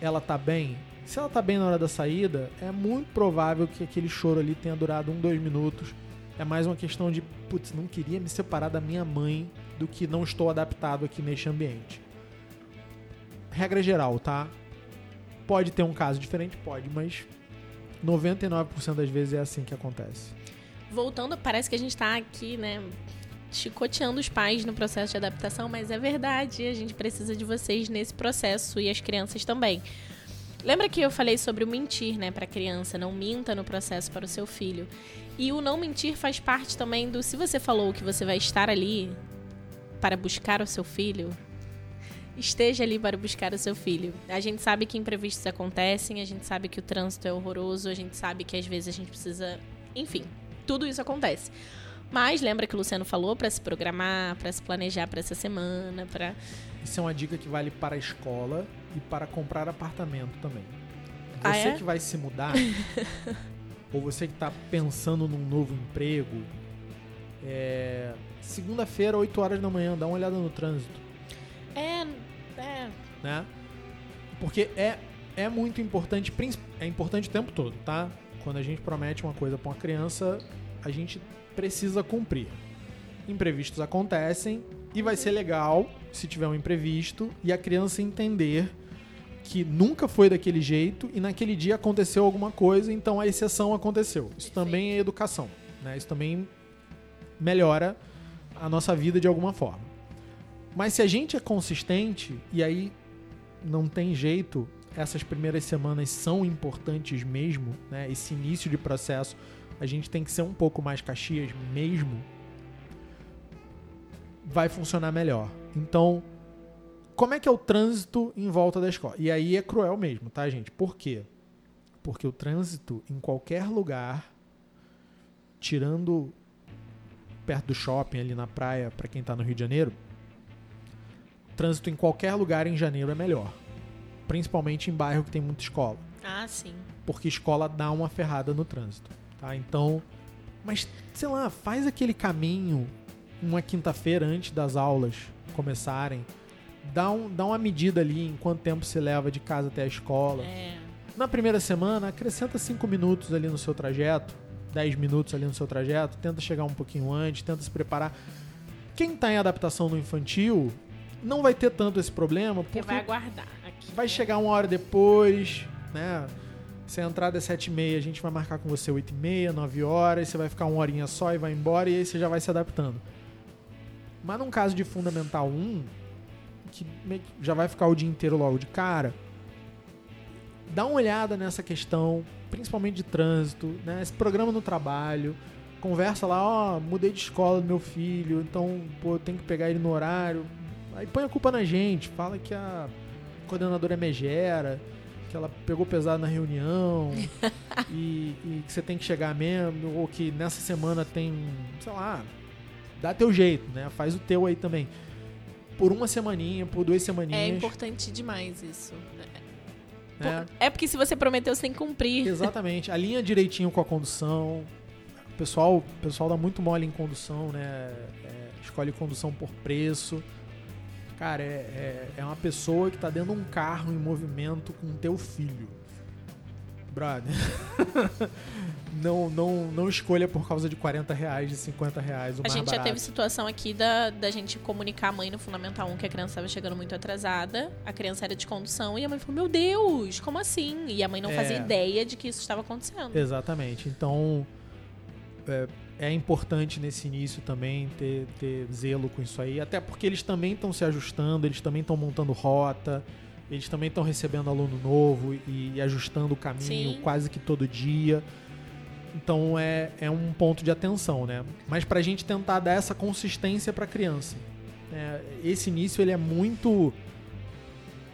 ela tá bem? Se ela tá bem na hora da saída, é muito provável que aquele choro ali tenha durado um, dois minutos. É mais uma questão de, putz, não queria me separar da minha mãe do que não estou adaptado aqui neste ambiente. Regra geral, tá? Pode ter um caso diferente? Pode, mas 99% das vezes é assim que acontece. Voltando, parece que a gente tá aqui, né, chicoteando os pais no processo de adaptação, mas é verdade, a gente precisa de vocês nesse processo e as crianças também. Lembra que eu falei sobre o mentir, né, para criança, não minta no processo para o seu filho. E o não mentir faz parte também do se você falou que você vai estar ali para buscar o seu filho, esteja ali para buscar o seu filho. A gente sabe que imprevistos acontecem, a gente sabe que o trânsito é horroroso, a gente sabe que às vezes a gente precisa, enfim, tudo isso acontece. Mas lembra que o Luciano falou para se programar, para se planejar para essa semana, para Isso é uma dica que vale para a escola e para comprar apartamento também. Ah, você é? que vai se mudar, ou você que está pensando num novo emprego, é... segunda-feira, 8 horas da manhã, dá uma olhada no trânsito. É, é. Né? Porque é, é muito importante, é importante o tempo todo, tá? Quando a gente promete uma coisa para uma criança, a gente precisa cumprir. Imprevistos acontecem e vai ser legal se tiver um imprevisto e a criança entender que nunca foi daquele jeito e naquele dia aconteceu alguma coisa, então a exceção aconteceu. Isso também é educação, né? Isso também melhora a nossa vida de alguma forma. Mas se a gente é consistente e aí não tem jeito, essas primeiras semanas são importantes mesmo, né? Esse início de processo a gente tem que ser um pouco mais Caxias mesmo, vai funcionar melhor. Então, como é que é o trânsito em volta da escola? E aí é cruel mesmo, tá, gente? Por quê? Porque o trânsito em qualquer lugar tirando perto do shopping ali na praia, para quem tá no Rio de Janeiro, trânsito em qualquer lugar em janeiro é melhor. Principalmente em bairro que tem muita escola. Ah, sim. Porque escola dá uma ferrada no trânsito, tá? Então, mas sei lá, faz aquele caminho uma quinta-feira antes das aulas começarem. Dá, um, dá uma medida ali em quanto tempo se leva de casa até a escola. É. Na primeira semana, acrescenta 5 minutos ali no seu trajeto, 10 minutos ali no seu trajeto, tenta chegar um pouquinho antes, tenta se preparar. Quem está em adaptação no infantil não vai ter tanto esse problema, Porque vai aguardar aqui. vai né? chegar uma hora depois, né? Se a entrada é 7 e meia, a gente vai marcar com você 8 e meia, 9 horas, você vai ficar uma horinha só e vai embora, e aí você já vai se adaptando. Mas num caso de Fundamental 1, que já vai ficar o dia inteiro logo de cara, dá uma olhada nessa questão, principalmente de trânsito, né? Esse programa no trabalho, conversa lá, ó, mudei de escola do meu filho, então, pô, tenho que pegar ele no horário. Aí põe a culpa na gente, fala que a coordenadora é megera, que ela pegou pesado na reunião e, e que você tem que chegar mesmo, ou que nessa semana tem, sei lá, dá teu jeito, né? Faz o teu aí também. Por uma semaninha, por duas É semaninhas. importante demais isso. né? É porque se você prometeu, você tem que cumprir. Exatamente. Alinha direitinho com a condução. O pessoal, o pessoal dá muito mole em condução, né? É, escolhe condução por preço. Cara, é, é, é uma pessoa que tá dentro de um carro em movimento com teu filho. Brother. não, não, não escolha por causa de 40 reais, de 50 reais. O A gente já barato. teve situação aqui da, da gente comunicar a mãe no Fundamental 1 que a criança estava chegando muito atrasada. A criança era de condução e a mãe falou: Meu Deus, como assim? E a mãe não É. fazia ideia de que isso estava acontecendo. Exatamente. Então é, é importante nesse início também ter, ter zelo com isso aí, até porque eles também estão se ajustando, eles também estão montando rota, eles também estão recebendo aluno novo e, e ajustando o caminho Sim. quase que todo dia. Então é, é um ponto de atenção, né? Mas pra gente tentar dar essa consistência pra criança. né? esse início ele é muito.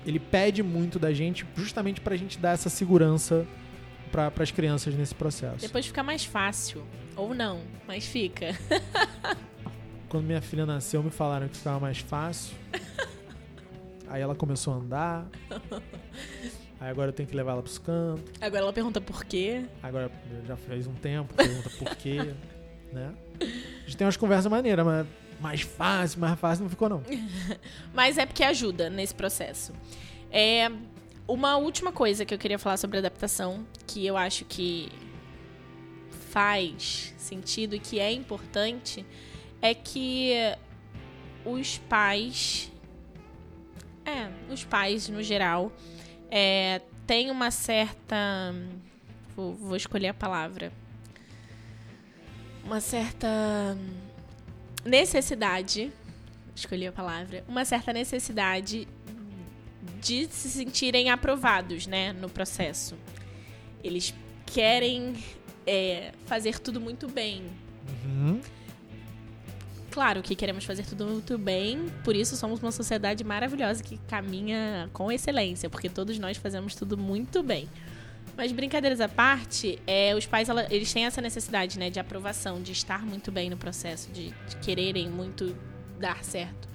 Ele pede muito da gente, justamente pra gente dar essa segurança para as crianças nesse processo. Depois fica mais fácil. Ou não, mas fica. Quando minha filha nasceu, me falaram que ficava mais fácil. Aí ela começou a andar. Aí agora eu tenho que levar ela pros cantos. Agora ela pergunta por quê. Agora já fez um tempo, pergunta por quê, né? A gente tem umas conversas maneiras, mas mais fácil, mais fácil não ficou não. Mas é porque ajuda nesse processo. É, uma última coisa que eu queria falar sobre adaptação, que eu acho que faz sentido e que é importante, é que os pais. É, os pais no geral. É, têm uma certa. Vou, vou escolher a palavra. Uma certa necessidade. Escolhi a palavra. Uma certa necessidade de se sentirem aprovados, né, no processo. Eles querem é, fazer tudo muito bem. Uhum. Claro que queremos fazer tudo muito bem, por isso somos uma sociedade maravilhosa que caminha com excelência, porque todos nós fazemos tudo muito bem. Mas brincadeiras à parte, é, os pais ela- eles têm essa necessidade né, de aprovação, de estar muito bem no processo, de, de quererem muito dar certo.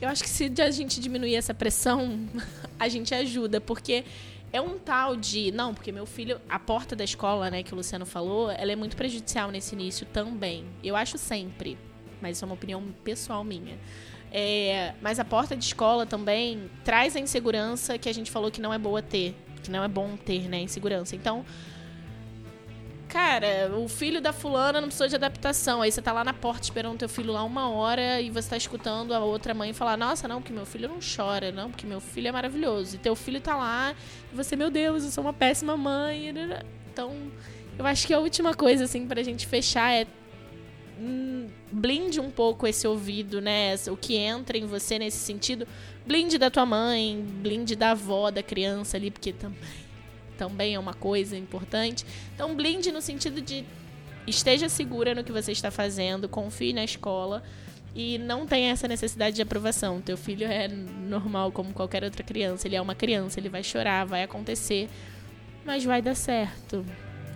Eu acho que se a gente diminuir essa pressão, a gente ajuda, porque é um tal de. Não, porque meu filho. A porta da escola, né, que o Luciano falou, ela é muito prejudicial nesse início também. Eu acho sempre. Mas isso é uma opinião pessoal minha. É, mas a porta de escola também traz a insegurança que a gente falou que não é boa ter. Que não é bom ter, né? Insegurança. Então. Cara, o filho da fulana não precisou de adaptação. Aí você tá lá na porta esperando teu filho lá uma hora e você tá escutando a outra mãe falar: Nossa, não, porque meu filho não chora, não, porque meu filho é maravilhoso. E teu filho tá lá e você, meu Deus, eu sou uma péssima mãe. Então, eu acho que a última coisa, assim, pra gente fechar é. hum, blinde um pouco esse ouvido, né? O que entra em você nesse sentido. Blinde da tua mãe, blinde da avó da criança ali, porque também também é uma coisa importante. Então, blinde no sentido de esteja segura no que você está fazendo, confie na escola e não tenha essa necessidade de aprovação. Teu filho é normal como qualquer outra criança, ele é uma criança, ele vai chorar, vai acontecer, mas vai dar certo.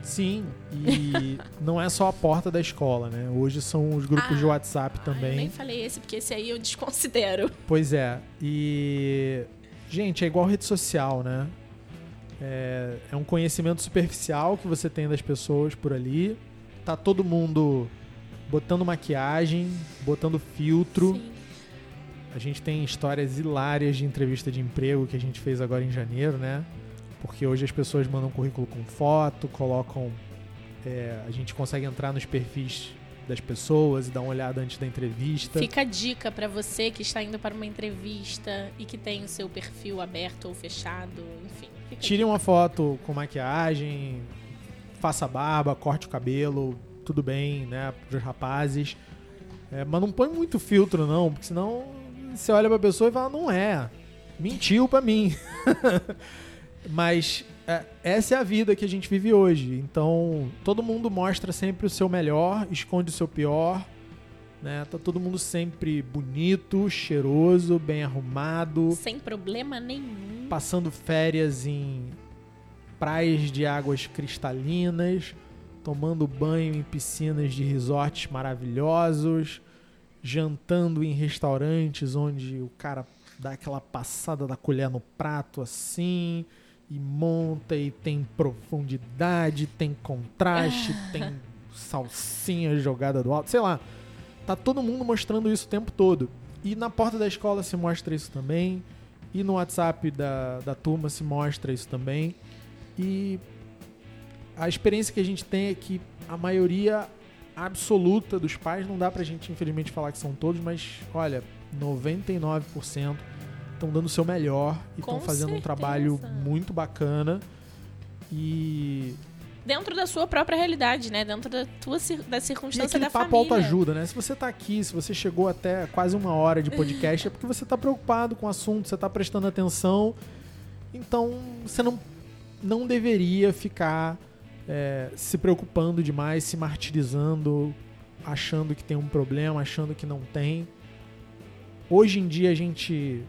Sim, e não é só a porta da escola, né? Hoje são os grupos Ah. de WhatsApp Ah, eu também. nem falei esse, porque esse aí eu desconsidero. Pois é. E. Gente, é igual rede social, né? É, é um conhecimento superficial que você tem das pessoas por ali. Tá todo mundo botando maquiagem, botando filtro. Sim. A gente tem histórias hilárias de entrevista de emprego que a gente fez agora em janeiro, né? Porque hoje as pessoas mandam currículo com foto, colocam. é, a gente consegue entrar nos perfis das pessoas e dar uma olhada antes da entrevista. Fica a dica pra você que está indo para uma entrevista e que tem o seu perfil aberto ou fechado, enfim. A Tire uma foto com maquiagem, faça barba, corte o cabelo, tudo bem, né? Pros rapazes. É, mas não põe muito filtro, não, porque senão você olha pra pessoa e fala, não é. Mentiu pra mim. mas é, essa é a vida que a gente vive hoje. Então, todo mundo mostra sempre o seu melhor, esconde o seu pior. Né? Tá todo mundo sempre bonito, cheiroso, bem arrumado Sem problema nenhum. passando férias em praias de águas cristalinas, tomando banho em piscinas de resorts maravilhosos, jantando em restaurantes onde o cara dá aquela passada da colher no prato assim e monta e tem profundidade, tem contraste, tem salsinha jogada do alto, sei lá. Tá todo mundo mostrando isso o tempo todo. E na porta da escola se mostra isso também. E no WhatsApp da, da turma se mostra isso também. E a experiência que a gente tem é que a maioria absoluta dos pais, não dá pra gente infelizmente falar que são todos, mas olha, 99% estão dando o seu melhor e estão fazendo um certeza. trabalho muito bacana. E Dentro da sua própria realidade, né? Dentro da tua da E circunstância aquele da papo família. autoajuda, né? Se você tá aqui, se você chegou até quase uma hora de podcast, é porque você tá preocupado com o assunto, você tá prestando atenção. Então, você não, não deveria ficar é, se preocupando demais, se martirizando, achando que tem um problema, achando que não tem. Hoje em dia a gente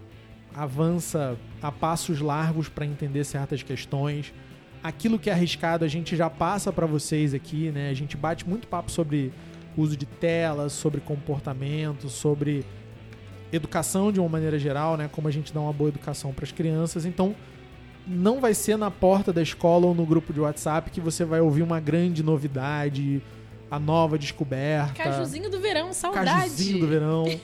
avança a passos largos para entender certas questões aquilo que é arriscado a gente já passa para vocês aqui, né? A gente bate muito papo sobre uso de telas, sobre comportamento, sobre educação de uma maneira geral, né? Como a gente dá uma boa educação para as crianças. Então, não vai ser na porta da escola ou no grupo de WhatsApp que você vai ouvir uma grande novidade, a nova descoberta. Cajuzinho do verão, saudade. Cajuzinho do verão.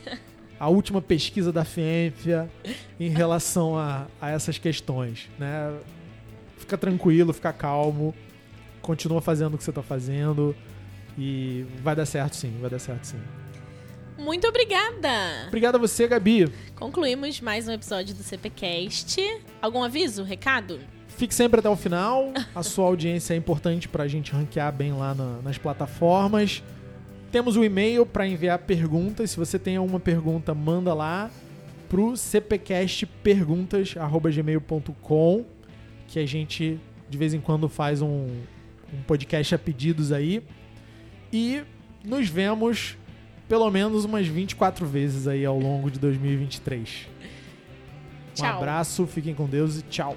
A última pesquisa da FIENFIA em relação a, a essas questões, né? Fica tranquilo, fica calmo, continua fazendo o que você tá fazendo e vai dar certo sim, vai dar certo sim. Muito obrigada. Obrigado a você, Gabi. Concluímos mais um episódio do CPcast. Algum aviso, recado? Fique sempre até o final. A sua audiência é importante pra gente ranquear bem lá na- nas plataformas. Temos o e-mail para enviar perguntas. Se você tem alguma pergunta, manda lá pro cpcastperguntas@gmail.com, que a gente de vez em quando faz um, um podcast a pedidos aí. E nos vemos pelo menos umas 24 vezes aí ao longo de 2023. Tchau. Um abraço, fiquem com Deus e tchau.